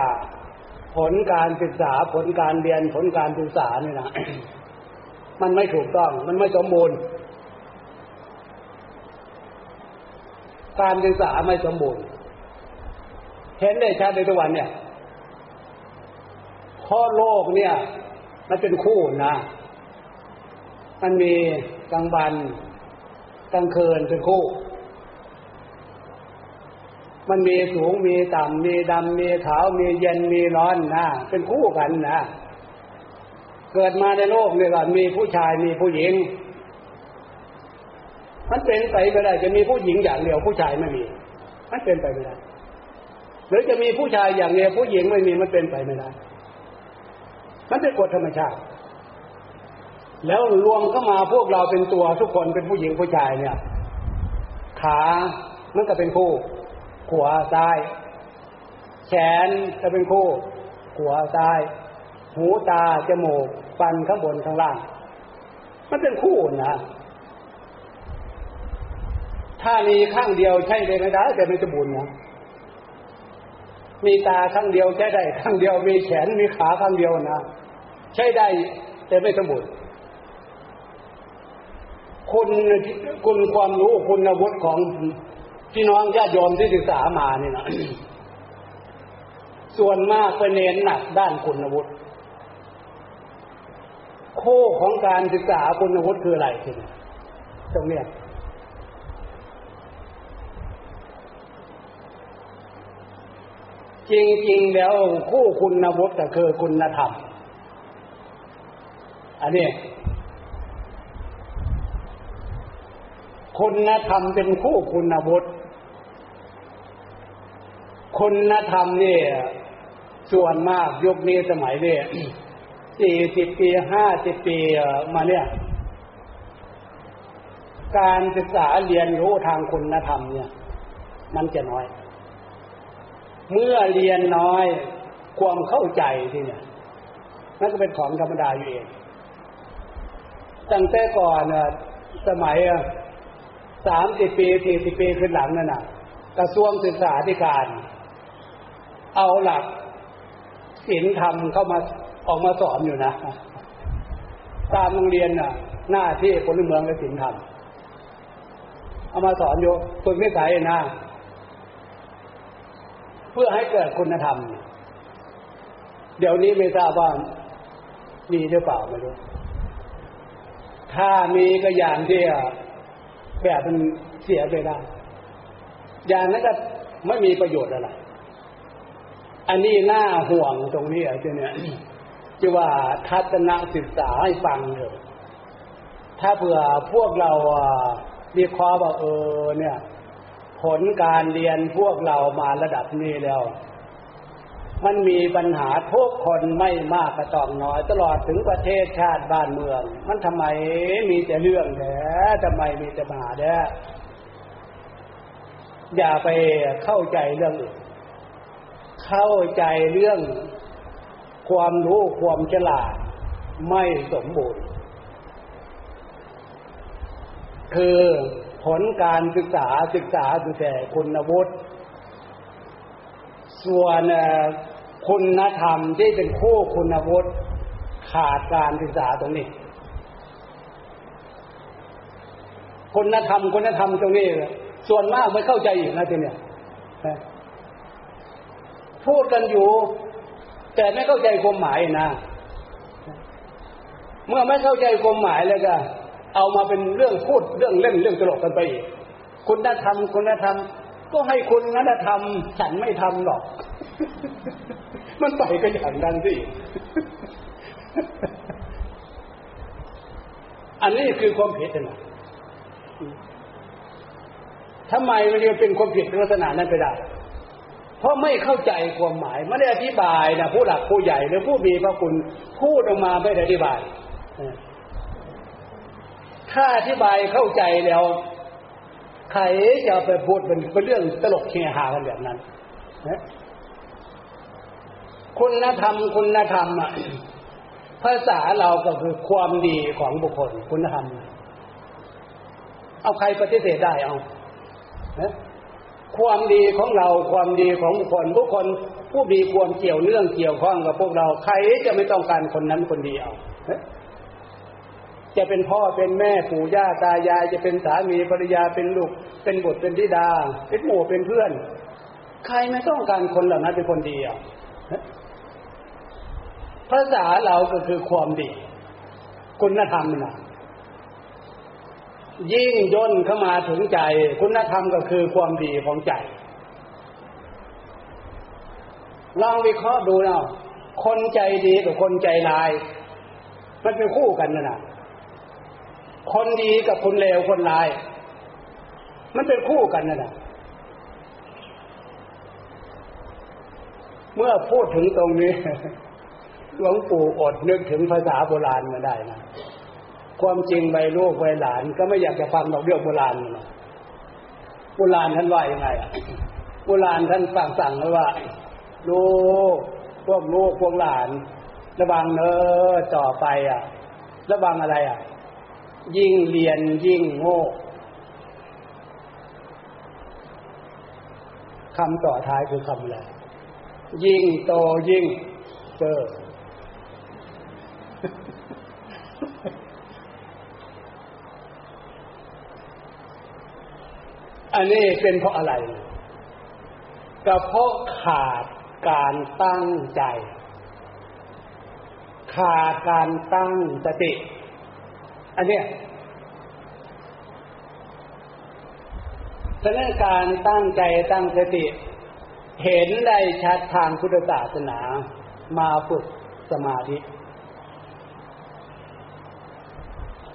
ผลการศึกษาผลการเรียนผลการศึกษาเนี่ยนะมันไม่ถูกต้อง มันไม่สมบูรณ์ การศึกษาไม่สมบูรณ์เห็นได้ชัดในทุกวันเนี่ยข้อโลกเนี่ย มันเป็นคู่นะ มันมีกลางวันกลางคืนเป็นคู่ มันมีสูงมีต่ำมีดำมีขาวมีเย็นมีร้อนนะเป็นคู่กันนะเกิดมาในโลกเนี่ยว่ามีผู้ชายมีผู้หญิง มันเป็นไปไม่ได้จะมีผู้หญิงอย่างเดียวผู้ชายไม่มี มันเป็นไปไม่ได้หรือจะมีผู้ชายอย่างเดียวผู้หญิงไม่มีมันเป็นไปไม่ได้ มันเป็นกฎธรรมชาติ แล้วรวมเข้ามาพวกเราเป็นตัวทุกคนเป็นผู้หญิงผู้ชายเนี่ย ขามันก็เป็นคู่ ขวาซ้าย แขนจะเป็นคู่ ขวาซ้าย หูตาจมูกฟันข้างบนข้างล่าง มันเป็นคู่นะถ้ามีข้างเดียวใช่ได้ไม่ได้แต่ไม่จะบุญนะมีตาข้างเดียวใช้ได้ข้างเดียวมีแขนมีขาข้างเดียวนะใช้ได้แต่ไม่สมบูรณ์คุณคุณความรู้คุณอาวุธของ พี่น้องญาติโยมที่ศึกษามาเนี่ยนะส่วนมากไปเน้นหนักด้านคุณวุฒิโค้ของการศึกษาคุณวุฒิคืออะไรทีนี้ตรงเนี้ยจริงๆแล้วคู่คุณวุฒิก็คือคุณธรรม อันนี้ คุณธรรมเป็นคู่คุณวุฒิคุณธรรมเนี่ย ส่วนมากยุคนี้สมัยเนี้สี่สิบปีห้าสิบปีมาเนี่ย การศึกษาเรียนรู้ทางคุณธรรมเนี่ย มันจะน้อย เมื่อเรียนน้อยความเข้าใจที่เนี่ยนั่นก็เป็นของธรรมดาอยู่เองตั้งแต่ก่อนสมัย สามสิบปีสี่สิบปีขึ้นหลังนั่นน่ะ กระทรวงศึกษาธิการ เอาหลักศีลธรรมเข้ามาออกมาสอนอยู่นะตามโรงเรียนน่ะ หน้าที่พลเมืองและศีลธรรมเอามาสอนอยู่ฝึกนิสัยนะเพื่อให้เกิดคุณธรรม เดี๋ยวนี้ไม่ทราบว่ามีหรือเปล่าไม่รู้ถ้ามีก็อย่างที่ แบบมันเสียไปได้อย่างนั้นก็ไม่มีประโยชน์อะไร อันนี้น่าห่วงตรงนี้อะเนี่ยจะว่าทัศนศึกษาให้ฟังเถอะถ้าเผื่อพวกเรามีข้อว่าเออเนี่ย ผลการเรียนพวกเรามาระดับนี้แล้ว มันมีปัญหาทุกคนไม่มากก็ต้องน้อย ตลอดถึงประเทศชาติบ้านเมือง มันทำไมมีแต่เรื่องแด้ทำไมมีแต่ปัญหาแด้อย่าไปเข้าใจเรื่องอื่นเข้าใจเรื่องความรู้ความฉลาดไม่สมบูรณ์ คือผลการศึกษาศึกษาคือแต่คุณวุฒิ ส่วนคุณธรรมที่เป็นคู่คุณวุฒิขาดการศึกษาตรงนี้ คุณธรรมคุณธรรมตรงนี้ ส่วนมากไม่เข้าใจอีกนะทีเนี้ยพูดกันอยู่ แต่ไม่เข้าใจความหมายนะ เมื่อไม่เข้าใจความหมายแล้วก็ เอามาเป็นเรื่องพูดเรื่องเล่นเรื่องตลกกันไปอีกคุณธรรมคุณธรรม ก็ให้คุณนั้นทำฉันไม่ทำหรอก มันไปก็อย่างนั้นสิ อันนี้คือความผิดนะทำไมมันจะเป็นความผิดลักษณะนั้นไปได้ เพราะไม่เข้าใจความหมาย ไม่ได้อธิบายนะผู้หลักผู้ใหญ่หรือผู้มีพระคุณพูดออกมาไม่ได้อธิบาย ถ้าอธิบายเข้าใจแล้ว ใครจะไปพูดเป็นเรื่องตลกเฮฮากันแบบนั้นนะคุณธรรมคุณธรรมอะภาษาเราก็คือความดีของบุคคลคุณธรรม เอาใครปฏิเสธได้เอาความดีของเราความดีของบุคคลบุคคลผู้มีความเกี่ยวเนื่องเกี่ยวข้องกับพวกเราใครจะไม่ต้องการคนนั้นคนเดียว จะเป็นพ่อเป็นแม่ปู่ย่าตายาย จะเป็นสามีภรรยาเป็นลูก เป็นบุตรเป็นธิดา เป็นหมู่เป็นเพื่อน ใครไม่ต้องการคนเหล่านั้นเป็นคนดีอะภาษาเราก็คือความดี คุณธรรมนะยิ่งย่นเข้ามาถึงใจ คุณธรรมก็คือความดีของใจ ลองวิเคราะห์ดูเนาะคนใจดีกับคนใจร้าย มันเป็นคู่กันนะนะ คนดีกับคนเลวคนร้าย มันเป็นคู่กันนะนะเมื่อพูดถึงตรงนี้ หลวงปู่อดนึกถึงภาษาโบราณมาได้นะ ความจริงใบลูกใบหลานก็ไม่อยากจะฟังดอกเรื่องโบราณนะโบราณท่านว่ายังไงอะโบราณท่านสั่งสั่งไว้ว่าลูกพวกลูกพวกหลาน ระวังเนอต่อไปอะ ระวังอะไรอะ ยิ่งเรียนยิ่งโง่คำต่อท้ายคือคำอะไรยิ่งโตยิ่งเจออันนี้เป็นเพราะอะไร ก็เพราะขาดการตั้งใจ ขาดการตั้งสติ อันเนี้ยฉะนั้นการตั้งใจตั้งสติ เห็นได้ชัดทางพุทธศาสนามาฝึกสมาธิ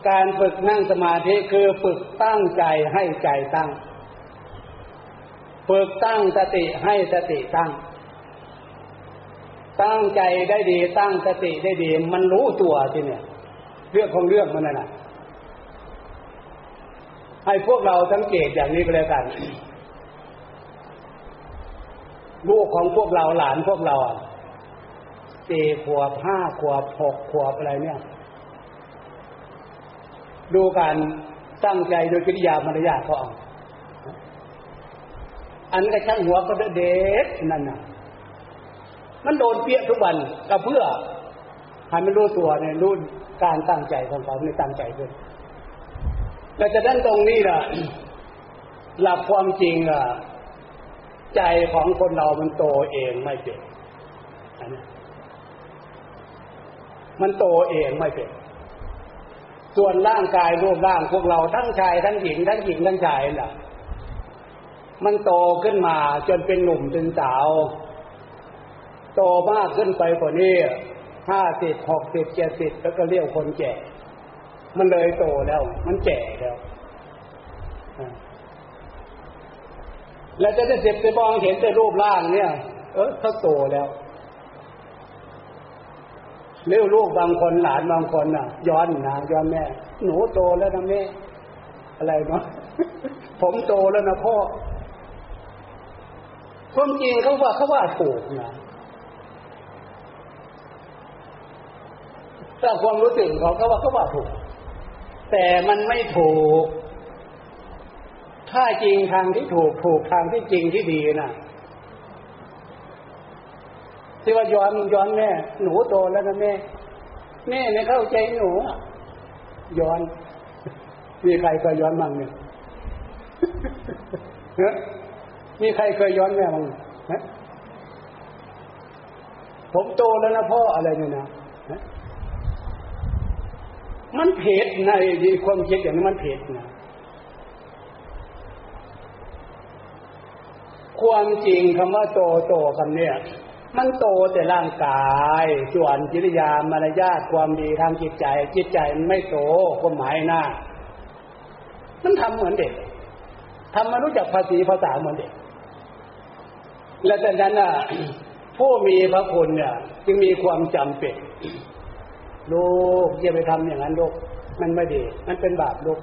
การฝึกนั่งสมาธิคือฝึกตั้งใจให้ใจตั้ง ฝึกตั้งสติให้สติตั้ง ตั้งใจได้ดีตั้งสติได้ดี มันรู้ตัวที่เนี่ย เรื่องของเรื่องมันน่ะให้พวกเราสังเกตอย่างนี้ก็แล้วกันลูกของพวกเราหลานพวกเราสี่ขวบห้าขวบหกขวบอะไรเนี่ย ดูการตั้งใจโดยกิริยามารยาทเขาเอาอันกระช่างหัวก็เด็ดนั่นน่ะ มันโดนเปี้ยทุกวันก็เพื่อให้มันรู้ตัวในรู้ การตั้งใจของเขาในตั้งใจด้วยแต่จะด้านตรงนี้ล่ะ หลักความจริงอะ ใจของคนเรามันโตเองไม่เป็นนนี้มันโตเองไม่เป็น ส่วนร่างกายรูปร่างพวกเราทั้งชายทั้งหญิงทั้งหญิงทั้งชายน่ะ มันโตขึ้นมาจนเป็นหนุ่มเป็นสาว โตมากขึ้นไปกว่านี้ ห้าสิบหกสิบเจ็ดสิบแล้วก็เรียกคนแก่ มันเลยโตแล้ว มันแก่แล้วแล้วจะได้เจ็บไปมองเห็นแต่รูปร่างเนี่ย เออเขาโตแล้วเลี้ยวลูกบางคนหลานบางคนน่ะ ย้อนนะย้อนแม่ หนูโตแล้วนะแม่ อะไรเนาะผมโตแล้วนะพ่อความจริงเขาว่าเขาว่าถูกนะ ถ้าความรู้สึกของเขาว่าเขาว่าถูก แต่มันไม่ถูก ถ้าจริงทางที่ถูกถูกทางที่จริงที่ดีนะที่ว่าย้อนย้อนแม่ หนูโตแล้วนะแม่แม่ไม่เข้าใจหนูย้อนมีใครเคยย้อนมั่งเนี่ยมีใครเคยย้อนแม่บ้างผมโตแล้วนะพ่ออะไรเนี่ยนะ มันเผ็ดในความคิดอย่างนี้มันเผ็ดนะความจริงคำว่าโตโตคำเนี่ย มันโตแต่ร่างกาย ส่วนจิริยามารยาทความดีทางจิตใจ จิตใจมันไม่โตความหมายหน้ามันทำเหมือนเด็กทำมารู้จักภาษีภาษาเหมือนเด็ก และแต่นั้นน่ะผู้มีพระคุณเนี่ย จึงมีความจำเป็น ลูกอย่าไปทำอย่างนั้นลูกมันไม่ดี มันเป็นบาปลูก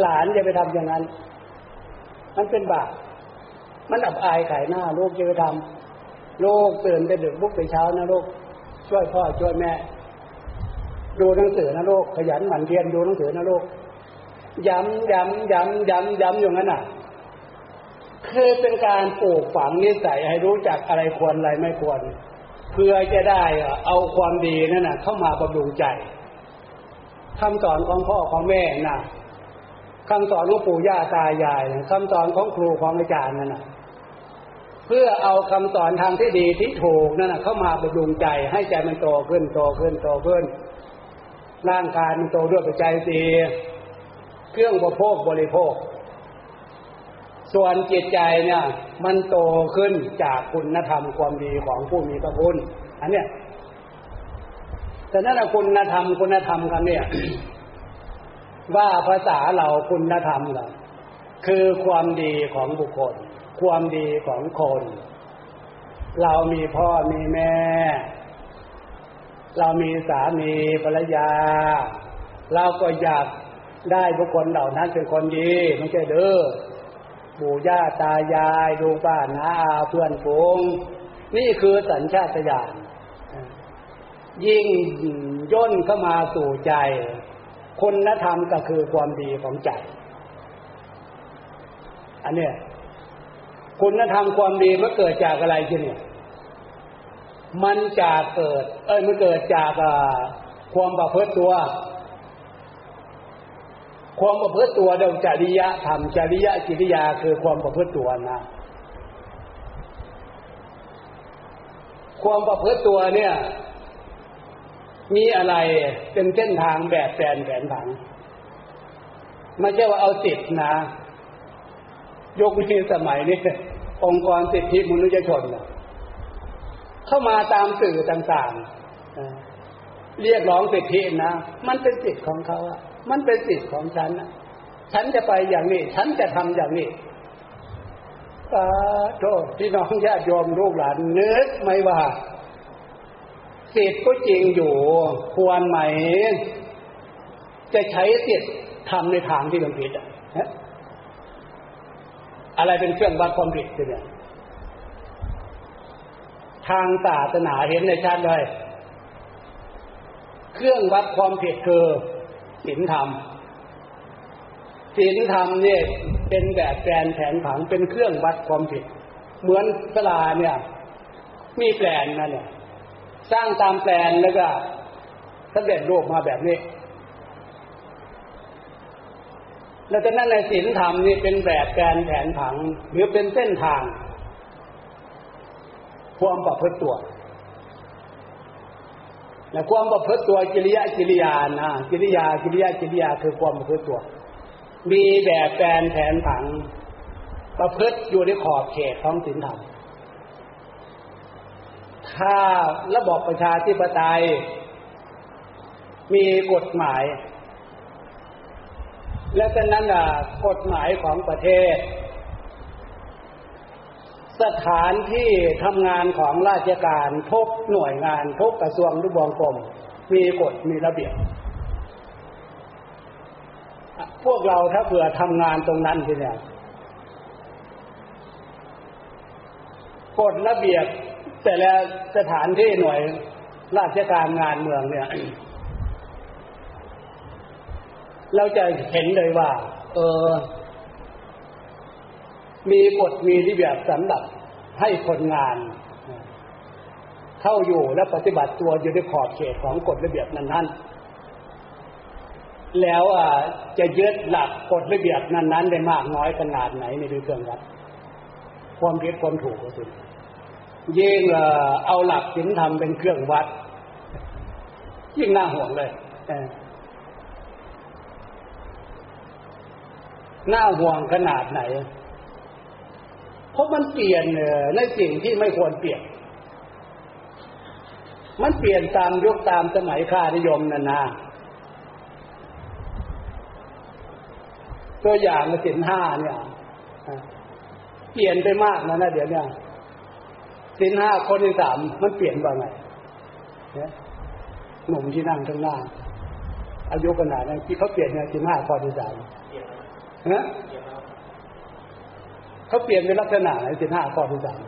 หลานอย่าไปทำอย่างนั้น มันเป็นบาปมันอับอายขายหน้าลูกอย่าไปทำลูกตื่นไปดึกลุกไปเช้านะลูกช่วยพ่อช่วยแม่ ดูหนังสือนะลูกขยันหมั่นเรียนดูหนังสือนะลูกย้ำย้ำย้ำย้ำย้ำอย่างนั้นอะคือเป็นการปลูกฝังนิสัยให้รู้จักอะไรควรอะไรไม่ควร พื่อจะได้เอาความดีนั่นนะเข้ามาบำรุงใจคำสอนของพ่อของแม่น่ะคำสอนของปู่ย่าตายายคำสอนของครูของอาจารย์นั่นนะเพื่อเอาคำสอนทางที่ดีที่ถูกนั่นนะเข้ามาบำรุงใจ ให้ใจมันโตขึ้นโตขึ้นโตขึ้น ร่างกายมันโตด้วยปัจจัยสีเครื่องบริโภคบริโภค ส่วนจิตใจเนี่ย มันโตขึ้นจากคุณธรรมความดีของผู้มีพระคุณอันเนี้ยแต่นั่นคุณธรรมคุณธรรมกันเนี่ย ว่าภาษาเราคุณธรรมเราคือความดีของบุคคล ความดีของคน เรามีพ่อมีแม่ เรามีสามีภรรยา เราก็อยากได้บุคคลเหล่านั้นเป็นคนดีไม่ใช่เด้อ ปู่ย่าตายายลูกป้าน้าอาเพื่อนฝูงนี่คือสัญชาตญาณยิ่งย่นเข้ามาสู่ใจ คุณธรรมก็คือความดีของใจ อันเนี้ยคุณธรรมความดีมันเกิดจากอะไรทีเนี่ยมันจะเกิด เอ้ยมันเกิดจากความประพฤติตัว ความประพฤติตัวเดิมจริยธรรมจริยจิริยาคือความประพฤติตัวนะ ความประพฤติตัวเนี่ย มีอะไรเป็นเส้นทางแบบแผนแผนผังไม่ใช่ว่าเอาติดนะ ยกนี้สมัยนี้องค์กรสิทธิมนุษยชนเข้ามาตามสื่อต่างๆเรียกร้องสิทธินะ มันเป็นสิทธิของเขาอะ มันเป็นสิทธิ์ของฉันนะฉันจะไปอย่างนี้ ฉันจะทำอย่างนี้สาโทษพี่น้องญาติโยมลูกหลานนึกไหมว่าสิทธิ์ก็จริงอยู่ ควรไหม จะใช้สิทธิ์ทำในทางที่มันผิดอะอะไรเป็นเครื่องวัดความผิดเนี่ยทางศาสนาเห็นในชัดเลย เครื่องวัดความผิดคือ ศีลธรรมศีลธรรมเนี่ยเป็นแบบแปลนแผนผังเป็นเครื่องวัดความผิด เหมือนสลาเนี่ย มีแปลนนั่นเนี่ยสร้างตามแปลนแล้วก็สำเร็จรูปมาแบบนี้แล้วจากนั้นในศีลธรรมนี่เป็นแบบแปลนแผนผัง หรือเป็นเส้นทาง ความประพฤติตัว และความประพฤติตัวกิริยากิริยานะกิริยากิริยากิริยาคือความประพฤติตัว มีแบบแปลนแผนผัง ประพฤติอยู่ในขอบเขตของศีลธรรมถ้าระบบประชาธิปไตย มีกฎหมาย และฉะนั้นกฎหมายของประเทศ สถานที่ทำงานของราชการทุกหน่วยงานทุกกระทรวงทุกวงกรมมีกฎมีระเบียบ พวกเราถ้าเผื่อทำงานตรงนั้นทีเนี่ยกฎระเบียบแต่ละสถานที่หน่วยราชการงานเมืองเนี่ย เราจะเห็นเลยว่า เออ มีกฎมีระเบียบสำหรับให้คนงาน เข้าอยู่และปฏิบัติตัวอยู่ในขอบเขตของกฎระเบียบนั้นๆ แล้วจะยึดหลักกฎระเบียบนั้นๆได้มากน้อยขนาดไหนในเรื่องวัดความผิดความถูกก็คือยิ่งเอาหลักศีลธรรมเป็นเครื่องวัด ยิ่งน่าห่วงเลยน่าห่วงขนาดไหน พราะมันเปลี่ยนในสิ่งที่ไม่ควรเปลี่ยน มันเปลี่ยนตามยุคตามสมัยค่านิยมนานาตัวอย่างสินห้าเนี่ยเปลี่ยนไปมากนะนะเดี๋ยวนี้สินห้าคนที่สามมันเปลี่ยนว่าไงหนุ่มที่นั่งข้างหน้าอายุขนาดนั้นที่เขาเปลี่ยนเนี่ยสินห้าข้อที่สามนะ เขาเปลี่ยนเป็นลักษณะไหนสิบห้าข้อที่สาม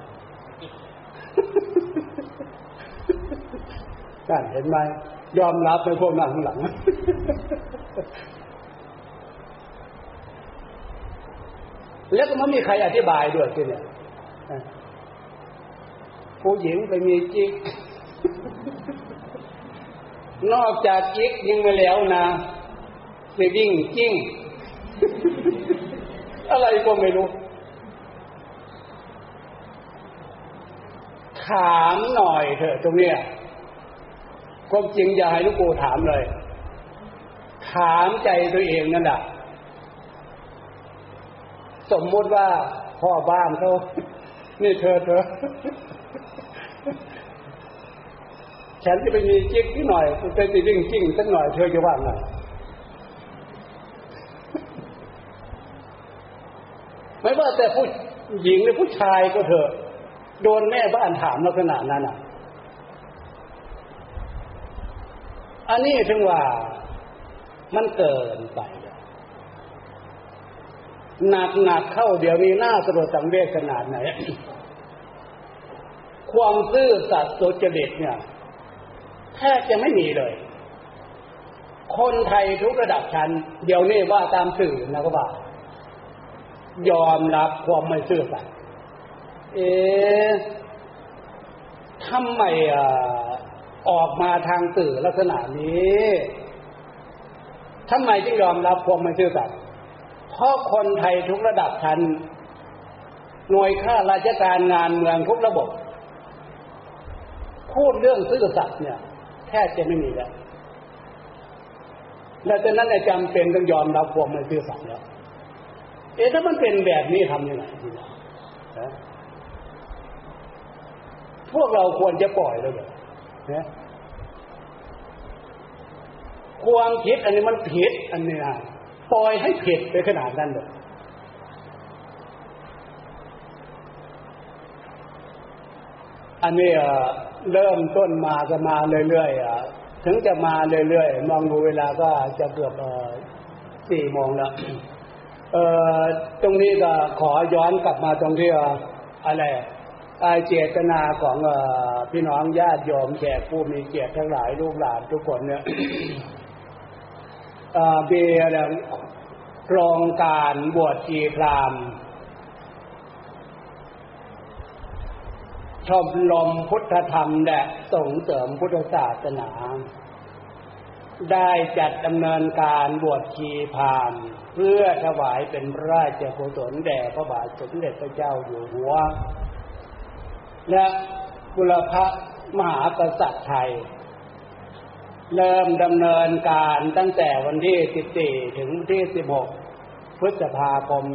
นั่นเห็นไหมยอมรับในพวกนั้นข้างหลัง แล้วก็ไม่มีใครอธิบายด้วยทีเนี่ยผู้หญิงไปมีจิก นอกจากจิกยังไม่แล้วนะไปวิ่งจิ้ง อะไรก็ไม่รู้ ถามหน่อยเถอะตรงเนี้ยความจริงอย่าให้ลูกปูถามเลย ถามใจตัวเองนั่นแหละสมมติว่าพ่อบ้านเขานี่เธอเธอ ฉันจะไปมีจิ๊กที่หน่อยไปติดวิ่งจิ้งสักหน่อยเธอจะว่าไงไม่ว่าแต่ผู้หญิงหรือผู้ชายก็เถอะ โดนแม่บ้านถามลักษณะนั้นอะ อันนี้ถึงว่ามันเกินไปหนักหนักเข้าเดี๋ยวนี้หน้าสลดสังเวชขนาดไหน ความซื่อสัตย์สุจริตเนี่ยแทบจะไม่มีเลย คนไทยทุกระดับชั้น เดี๋ยวนี้ว่าตามสื่อนะก็ว่ายอมรับความไม่ซื่อสัตย์ เอ๊ะทำไมอะออกมาทางสื่อลักษณะนี้ทำไมจึงยอมรับความไม่ซื่อสัตย์เพราะคนไทยทุกระดับชั้นหน่วยข้าราชการงานเมืองทุกระบบ พูดเรื่องซื่อสัตย์เนี่ย แทบจะไม่มีแล้วและจากนั้นจำเป็นต้องยอมรับความไม่ซื่อสัตย์แล้ว เอ๊ะถ้ามันเป็นแบบนี้ทำยังไงทีนี้ พวกเราควรจะปล่อยเลยเหรอนี่ยความคิดอันนี้มันผิดอันนี้นะปล่อยให้ผิดไปขนาดนั้นเลยอันนี้เริ่มต้นมาจะมาเรื่อยๆถึงจะมาเรื่อยๆมองดูเวลาก็จะเกือบสี่โมงแล้วตรงนี้ก็ขอย้อนกลับมาตรงที่อะไร เจตนาของพี่น้องญาติโยมแขกผู้มีเกียรติทั้งหลายลูกหลานทุกคนเนี่ยเบียร์โครงการบวชชีพรามชมลมพุทธธรรมและส่งเสริมพุทธศาสนา ได้จัดดำเนินการบวชชีพรามเพื่อถวายเป็นราชกุศลแด่พระบาทสมเด็จพระเจ้าอยู่หัว และบุรพมหากษัตริย์ไทย เริ่มดำเนินการตั้งแต่วันที่ 14 ถึงที่ 16 พฤษภาคม 2553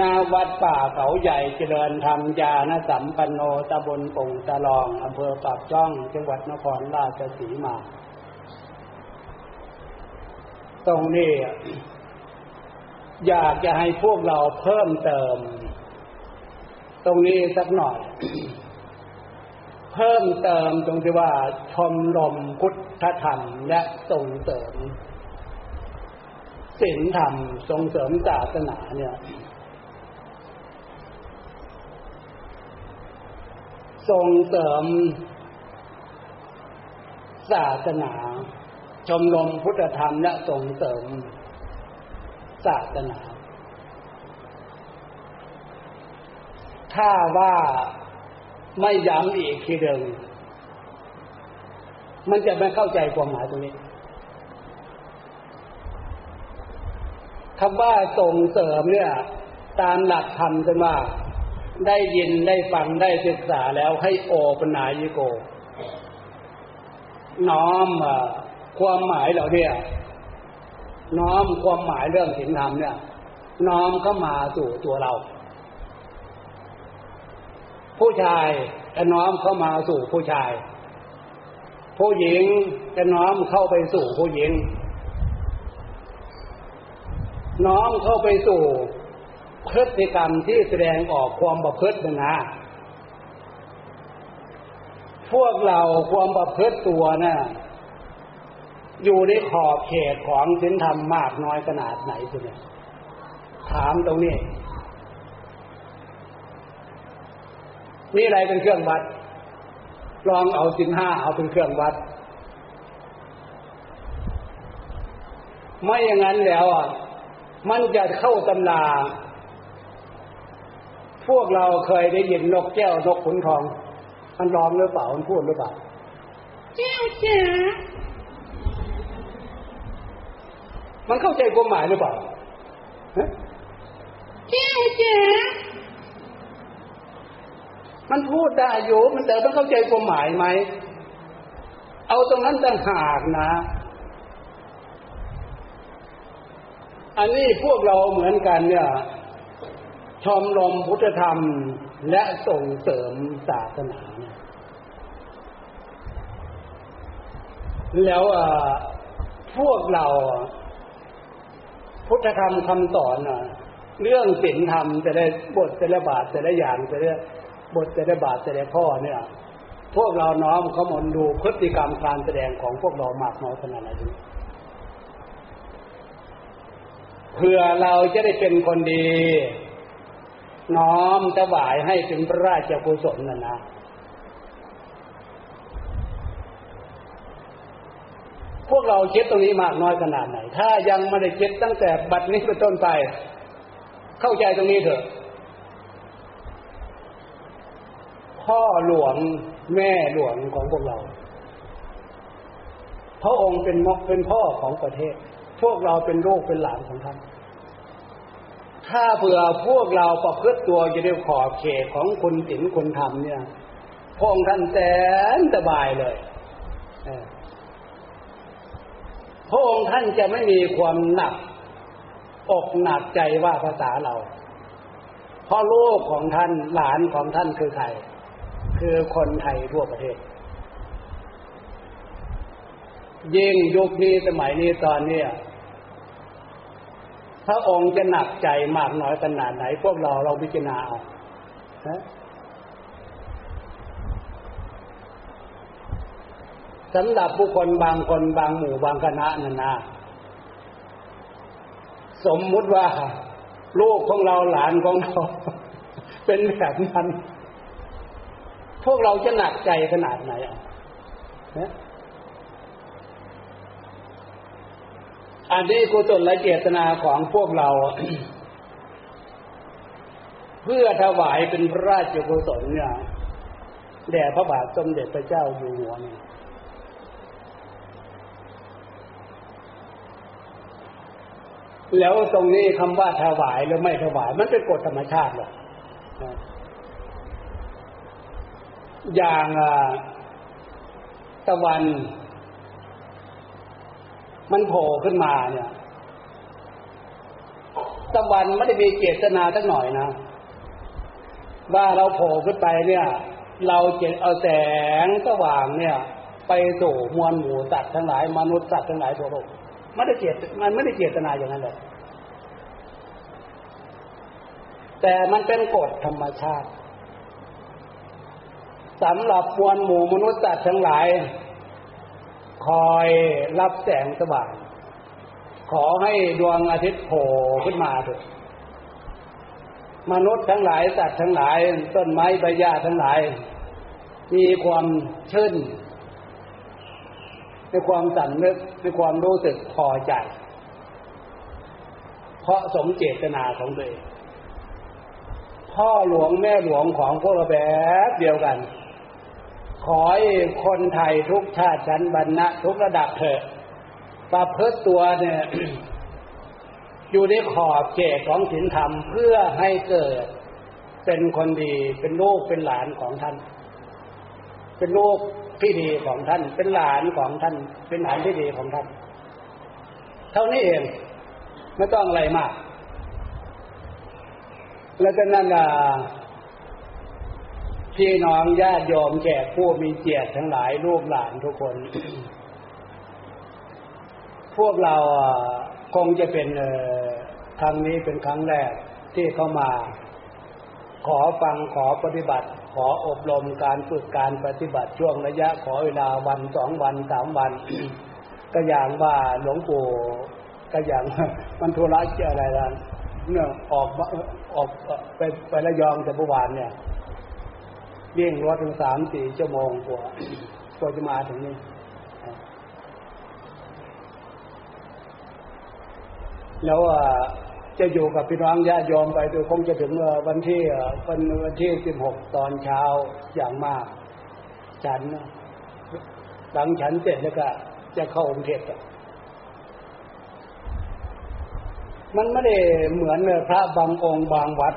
นาวัดป่าเขาใหญ่เจริญธรรมยานสัมปันโนตำบลป่งตะลองอำเภอปากช่อง จังหวัดนครราชสีมา ตรงนี้อยากจะให้พวกเราเพิ่มเติม ตรงนี้สักหน่อย เพิ่มเติมตรงที่ว่าชมรมพุทธธรรมและส่งเสริมศีลธรรมส่งเสริมศาสนาเนี่ยส่งเสริมศาสนา ชมรมพุทธธรรมและส่งเสริมศาสนา ถ้าว่าไม่ย้ำอีกทีเดิมมันจะไม่เข้าใจความหมายตรงนี้คำว่าส่งเสริมเนี่ย ตามหลักธรรมกันว่า ได้ยินได้ฟังได้ศึกษาแล้วให้โอปนายิโก น้อมความหมายเหล่านี้น้อมความหมายเรื่องศีลธรรมเนี่ย น้อมเข้ามาสู่ตัวเรา ผู้ชายจะน้อมเข้ามาสู่ผู้ชาย ผู้หญิงจะน้อมเข้าไปสู่ผู้หญิง น้อมเข้าไปสู่พฤติกรรมที่แสดงออกความประพฤตินะพวกเราความประพฤติตัวนะ่ะอยู่ในขอบเขตของศีลธรรมมากน้อยขนาดไหนตัวเนี่ยถามตรงนี้ นี่อะไรเป็นเครื่องวัด ลองเอาสินห้าเอาเป็นเครื่องวัด ไม่อย่างนั้นแล้วอะมันจะเข้าตำราพวกเราเคยได้ยินนกแก้วนกขุนทอง มันร้องหรือเปล่ามันพูดหรือเปล่าแก้วจ๋ามันเข้าใจความหมายหรือเปล่าแก้วจ๋า มันพูดได้อยู่มันแต่ต้องเข้าใจความหมายไหม เอาตรงนั้นต่างหากนะ อันนี้พวกเราเหมือนกันเนี่ยชมรมพุทธธรรมและส่งเสริมศาสนา แล้วพวกเรา พุทธธรรมคำสอนเรื่องศีลธรรมจะได้บทจะได้บาทจะได้อย่างจะได้ บทแต่ละบาทแต่ละข้อเนี่ย พวกเราน้อมเขามนดูพฤติกรรมการแสดงของพวกเรามากน้อยขนาดไหนเพื่อเราจะได้เป็นคนดี น้อมถวายให้เป็นพระราชกุศลนะนะพวกเราคิดตรงนี้มากน้อยขนาดไหน ถ้ายังไม่ได้คิดตั้งแต่บัดนี้เป็นต้นไป เข้าใจตรงนี้เถอะ พ่อหลวงแม่หลวงของพวกเรา พระองค์เป็นมกเป็นพ่อของประเทศ พวกเราเป็นลูกเป็นหลานของท่าน ถ้าเผื่อพวกเราประพฤติตัวจะได้ขอบเขตของคุณศีลคุณธรรมเนี่ยพระองค์ท่านแสนสบายเลยพระองค์ท่านจะไม่มีความหนักอกหนักใจว่าภาษาเรา เพราะลูกของท่านหลานของท่านคือใคร คือคนไทยทั่วประเทศ ยิ่งยุคนี้สมัยนี้ตอนนี้พระองค์จะหนักใจมากน้อยขนาดไหน พวกเราเราพิจารณาเอาสำหรับผู้คนบางคนบางหมู่บางคณะนั่นนะสมมุติว่า ลูกของเราหลานของเรา เป็นแบบนั้น พวกเราจะหนักใจขนาดไหนอะอันนี้กุศลและเจตนาของพวกเรา เพื่อถวายเป็นพระราชกุศลเนี่ยแด่พระบาทสมเด็จพระเจ้าอยู่หัวนี่แล้วตรงนี้คำว่าถวายหรือไม่ถวาย มันเป็นกฎธรรมชาติหรอก อย่างตะวัน มันโผล่ขึ้นมาเนี่ยตะวันไม่ได้มีเจตนาสักหน่อยนะ ว่าเราโผล่ขึ้นไปเนี่ย เราเจตเอาแสงสว่างเนี่ย ไปสู่มวลหมู่สัตว์ทั้งหลายมนุษย์สัตว์ทั้งหลายทั่วโลกไม่ได้เจตมันไม่ได้เจตนาอย่างนั้นเลยแต่มันเป็นกฎธรรมชาติ สำหรับมวลหมู่มนุษย์สัตว์ทั้งหลาย คอยรับแสงสว่าง ขอให้ดวงอาทิตย์โผล่ขึ้นมาเถอะมนุษย์ทั้งหลายสัตว์ทั้งหลาย ต้นไม้ใบหญ้าทั้งหลาย มีความชื่นในความสำนึกในความรู้สึกพอใจ เพราะสมเจตนาของตัวเองพ่อหลวงแม่หลวงของพวกเราแบบเดียวกัน ขอให้คนไทยทุกชาติชั้นบรรณะทุกระดับเถอะประพฤติตัวเนี่ย อยู่ในขอบเขตของศีลธรรมเพื่อให้เกิด เป็นคนดีเป็นลูกเป็นหลานของท่าน เป็นลูกที่ดีของท่าน เป็นหลานของท่าน เป็นหลานที่ดีของท่าน เท่านี้เองไม่ต้องอะไรมาก แล้วก็นั่นล่ะ พี่น้องญาติโยมแขกผู้มีเกียรติทั้งหลายลูกหลานทุกคน พวกเราคงจะเป็นครั้งนี้เป็นครั้งแรกที่เข้ามา ขอฟังขอปฏิบัติ ขออบรมการฝึกการปฏิบัติช่วงระยะขอเวลาวันสองวันสามวัน ก็อย่างว่าหลวงปู่ก็อย่างมันธุระอะไรล่ะเนี่ยออกออกไปไประยองแต่เมื่อวานเนี่ย เลี่ยงรถถึงสามสี่ชั่วโมงกว่ากว่าจะมาถึงนี่แล้วจะอยู่กับพี่น้องญาติโยมไปโดยคงจะถึงวันที่วันวันที่สิบหกตอนเช้าอย่างมาก ฉันหลังฉันเสร็จแล้วก็จะเข้าองค์เทศ มันไม่ได้เหมือนพระบางองค์บางวัด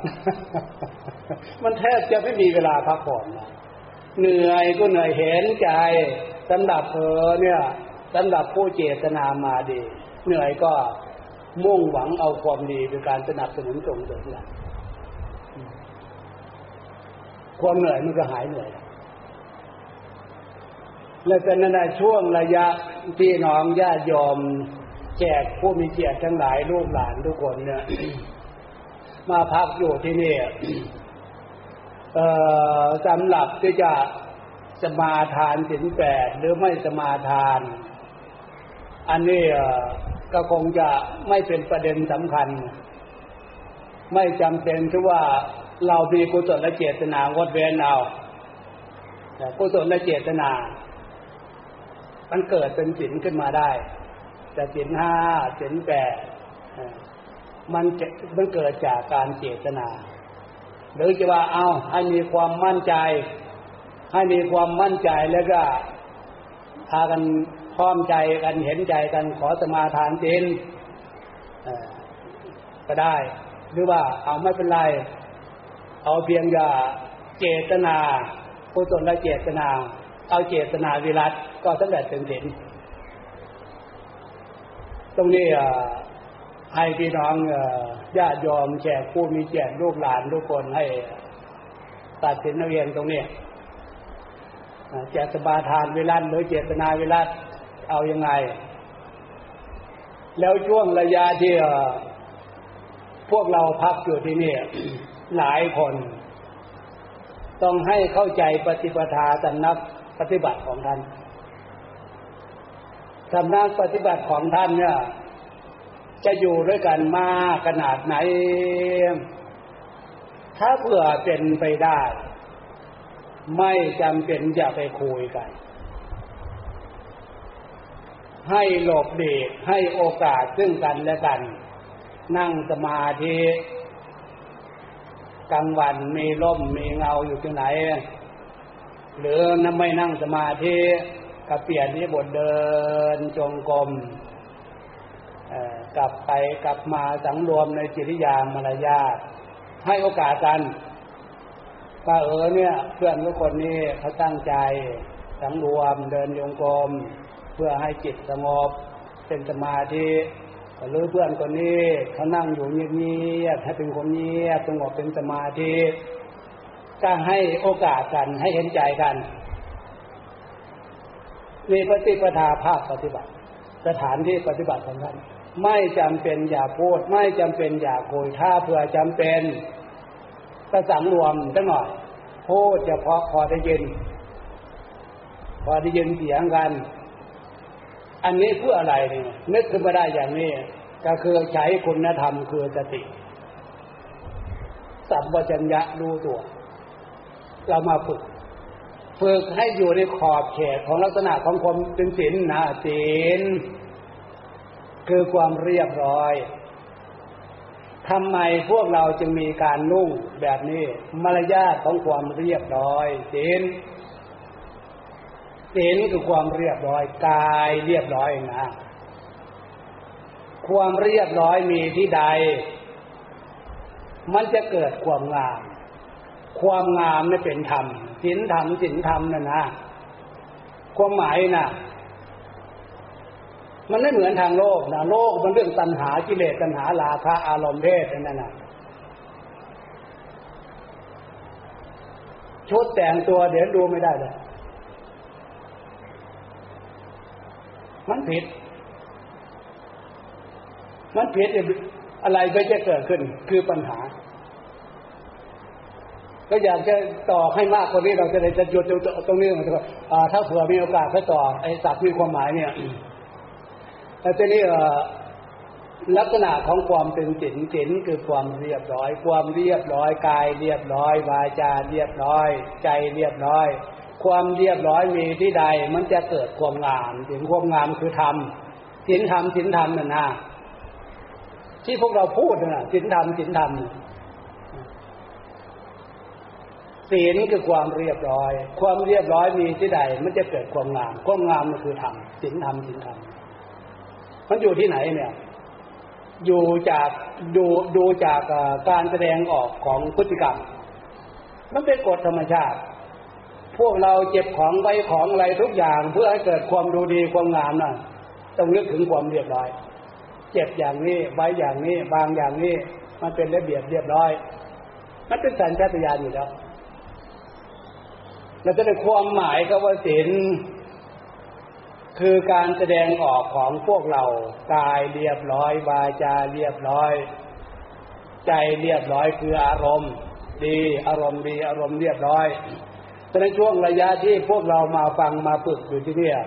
มันแทบจะไม่มีเวลาพักผ่อนนะเหนื่อยก็เหนื่อยเห็นใจสำหรับเธอเนี่ยสำหรับผู้เจตนามาดี เหนื่อยก็มุ่งหวังเอาความดีโดยการสนับสนุนส่งเสริมนะความเหนื่อยมันก็หายเหนื่อย และเป็นในช่วงระยะที่น้องญาติยอม แจกผู้มีเกียรติทั้งหลายลูกหลานทุกคนเนี่ยมาพักอยู่ที่นี่สำหรับที่จะสมาทานสินแปดหรือไม่สมาทาน อันนี้ก็คงจะไม่เป็นประเด็นสำคัญ ไม่จำเป็นที่ว่าเรามีกุศลและเจตนางดเว้นเอากุศลและเจตนา มันเกิดเป็นสินขึ้นมาได้ จะสินห้าสินแปดมันจะมันเกิดจากการเจตนา หรือจะว่าเอาให้มีความมั่นใจ ให้มีความมั่นใจแล้วก็พากันพร้อมใจกันเห็นใจกันขอสมาทานเจนก็ได้ หรือว่าเอาไม่เป็นไร เอาเพียงอย่าเจตนาผู้ตนและเจตนา เอาเจตนาวิรัตก็สำเร็จเป็นสิน ตรงนี้ให้พี่น้องญาติยอมแขกผู้มีเกียรติลูกหลานทุกคนให้ตัดสินนเรียนตรงนี้เจตบาทานเวลาหรือเจตนาเวลาเอาอยัางไง แล้วช่วงระยะที่พวกเราพักอยู่ที่นี่หลายคน ต้องให้เข้าใจปฏิปทาสำนักปฏิบัติของท่าน สำนักปฏิบัติของท่านเนี่ยจะอยู่ด้วยกันมากขนาดไหน ถ้าเผื่อเป็นไปได้ ไม่จำเป็นจะไปคุยกัน ให้หลบเด็กให้โอกาสซึ่งกันและกัน นั่งสมาธิกลางวันมีร่มมีเงาอยู่ที่ไหน หรือไม่นั่งสมาธิ ก็เปลี่ยนที่บทเดินจงกรมกลับไปกลับมาสังรวมในจิริยามารยาทให้โอกาสกันว่าเออเนี่ยเพื่อนทุกคนนี้เขาตั้งใจสังรวมเดินโยงกรมเพื่อให้จิตสงบเป็นสมาธิหรือเพื่อนคนนี้เขานั่งอยู่เงียบๆให้เป็นคนเงียบสงบเป็นสมาธิก็ให้โอกาสกันให้เห็นใจกัน มีปฏิปทาภาคปฏิบัติ สถานที่ปฏิบัติของท่านไม่จำเป็นอย่าพูด ไม่จำเป็นอย่าคุยถ้าเผื่อจำเป็นก็สังรวมสักหน่อยพูดเฉพาะพอได้ยิน พอได้ยินเสียงกัน อันนี้เพื่ออะไรเนี่ยนึกขึ้นมาได้อย่างนี้ ก็คือใช้คุณธรรมคือสติ สัมปชัญญะรู้ตัว เรามาฝึก ฝึกให้อยู่ในขอบเขตของลักษณะของความเป็นศีลนะศีลคือความเรียบร้อยทำไมพวกเราจึงมีการนุ่งแบบนี้มารยาทของความเรียบร้อยศีลศีลคือความเรียบร้อยกายเรียบร้อยนะความเรียบร้อยมีที่ใด มันจะเกิดความงาม ความงามไม่เป็นธรรม ศีลธรรมศีลธรรมนั่นนะความหมายนะ่ะ มันไม่เหมือนทางโลกนะโลกมันเรื่องตัณหากิเลสตัณหาราคะอารมณ์เพศนั่นน่ะชุดแต่งตัวเดี๋ยวดูไม่ได้เลยมันผิด มันผิดอะไรไปจะเกิดขึ้น คือปัญหา ก็อยากจะต่อให้มากกว่านี้เราจะได้จะหยุดตรงนี้มันก็ถ้าเผื่อมีโอกาสก็ต่อไอ้ศัพท์มีความหมายเนี่ยแต่ทีนี้ลักษณะของความเป็นจิตจิตคือความเรียบร้อย ความเรียบร้อยกายเรียบร้อยวาจาเรียบร้อย ใจเรียบร้อย ความเรียบร้อยมีที่ใด มันจะเกิดความงามถึงความงามคือธรรมศีลธรรมศีลธรรมนั่นนะที่พวกเราพูดนะศีลธรรมศีลธรรม ศีลคือความเรียบร้อย ความเรียบร้อยมีที่ใด มันจะเกิดความงามความงามมันคือธรรมศีลธรรมศีลธรรมมันอยู่ที่ไหนเนี่ย อยู่จากดูดูจากการแสดงออกของพฤติกรรม มันเป็นกฎธรรมชาติ พวกเราเจ็บของไว้ของอะไรทุกอย่าง เพื่อให้เกิดความดูดีความงามน่ะต้องนึกถึงความเรียบร้อย เจ็บอย่างนี้ไว้อย่างนี้บางอย่างนี้ มันเป็นระเบียบเรียบร้อย มันเป็นสัญชาตญาณอยู่แล้ว เราจะได้ความหมายก็ว่าศีลคือการแสดงออกของพวกเรากายเรียบร้อย วาจาเรียบร้อย ใจเรียบร้อยคืออารมณ์ ดีอารมณ์ดีอารมณ์เรียบร้อยแต่ในช่วงระยะที่พวกเรามาฟังมาฝึกอยู่ที่เนี่ย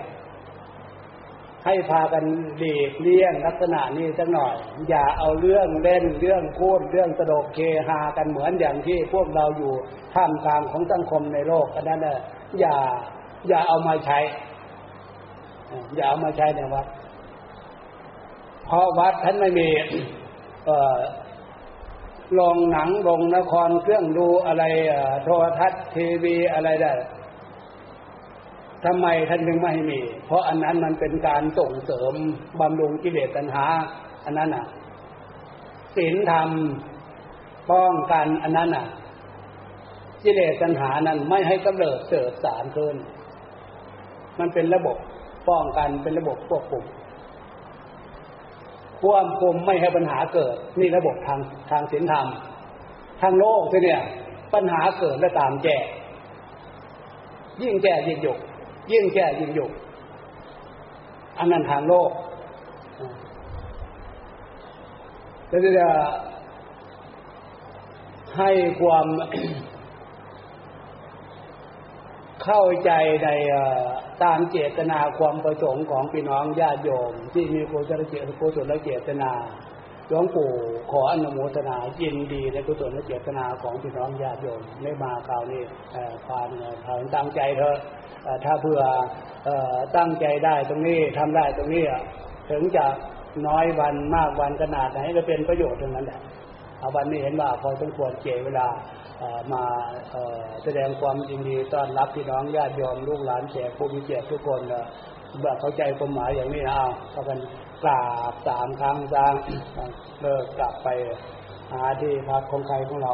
ให้พากันเลีกเลี่ยงลักษณะนี้สักหน่อย อย่าเอาเรื่องเล่นเรื่องพูดเรื่องตลกเคฮากันเหมือนอย่างที่พวกเราอยู่ท่ามกลางของสังคมในโลกอันนั้นน่ะอย่าอย่าเอามาใช้ อย่าเอามาใช้ในวัดเพราะวัดท่านไม่มีเออลงหนังลงละครเครื่องดูอะไรโทรทัศน์ทีวีอะไรได้ ทำไมท่านถึงไม่มี เพราะอันนั้นมันเป็นการส่งเสริมบำรุงกิเลสตัณหา อันนั้นอะศีลธรรมป้องกันอันนั้นอะกิเลสตัณหานั้นไม่ให้กำเริบเสิบสารเกินมันเป็นระบบป้องกันเป็นระบบควบคุมควบคุมไม่ให้ปัญหาเกิด นี่ระบบทางทางศีลธรรม ทางโลกเนี่ย ปัญหาเกิดและตามแก้ยิ่งแก้ยิ่งหยก ยิ่งแก้ยิ่งหยกอันนั้นทางโลกแล้วจะให้ความเข้าใจในตามเจตนาความประสงค์ของพี่น้องญาติโยม ที่มีกุศลเจตกุศลเจตนา หลวงปู่ขออนุโมทนายินดีในกุศลเจตนาของพี่น้องญาติโยมไม่มาคราวนี้ความตั้งใจเถอะถ้าเพื่อตั้งใจได้ตรงนี้ทำได้ตรงนี้ถึงจะน้อยวันมากวันขนาดไหนก็เป็นประโยชน์ตรงนั้นแหละเอาวันนี้เห็นว่าพอสมควรเจเวลามาแสดงความยินดีต้อนรับพี่น้องญาติโยมลูกหลานแขกผู้มีเกียรติทุกคนแบบเข้าใจความหมายอย่างนี้นะเอาก็กัน กราบสามครั้งจ้างเลิกกลับไปหาที่พักของใครของเรา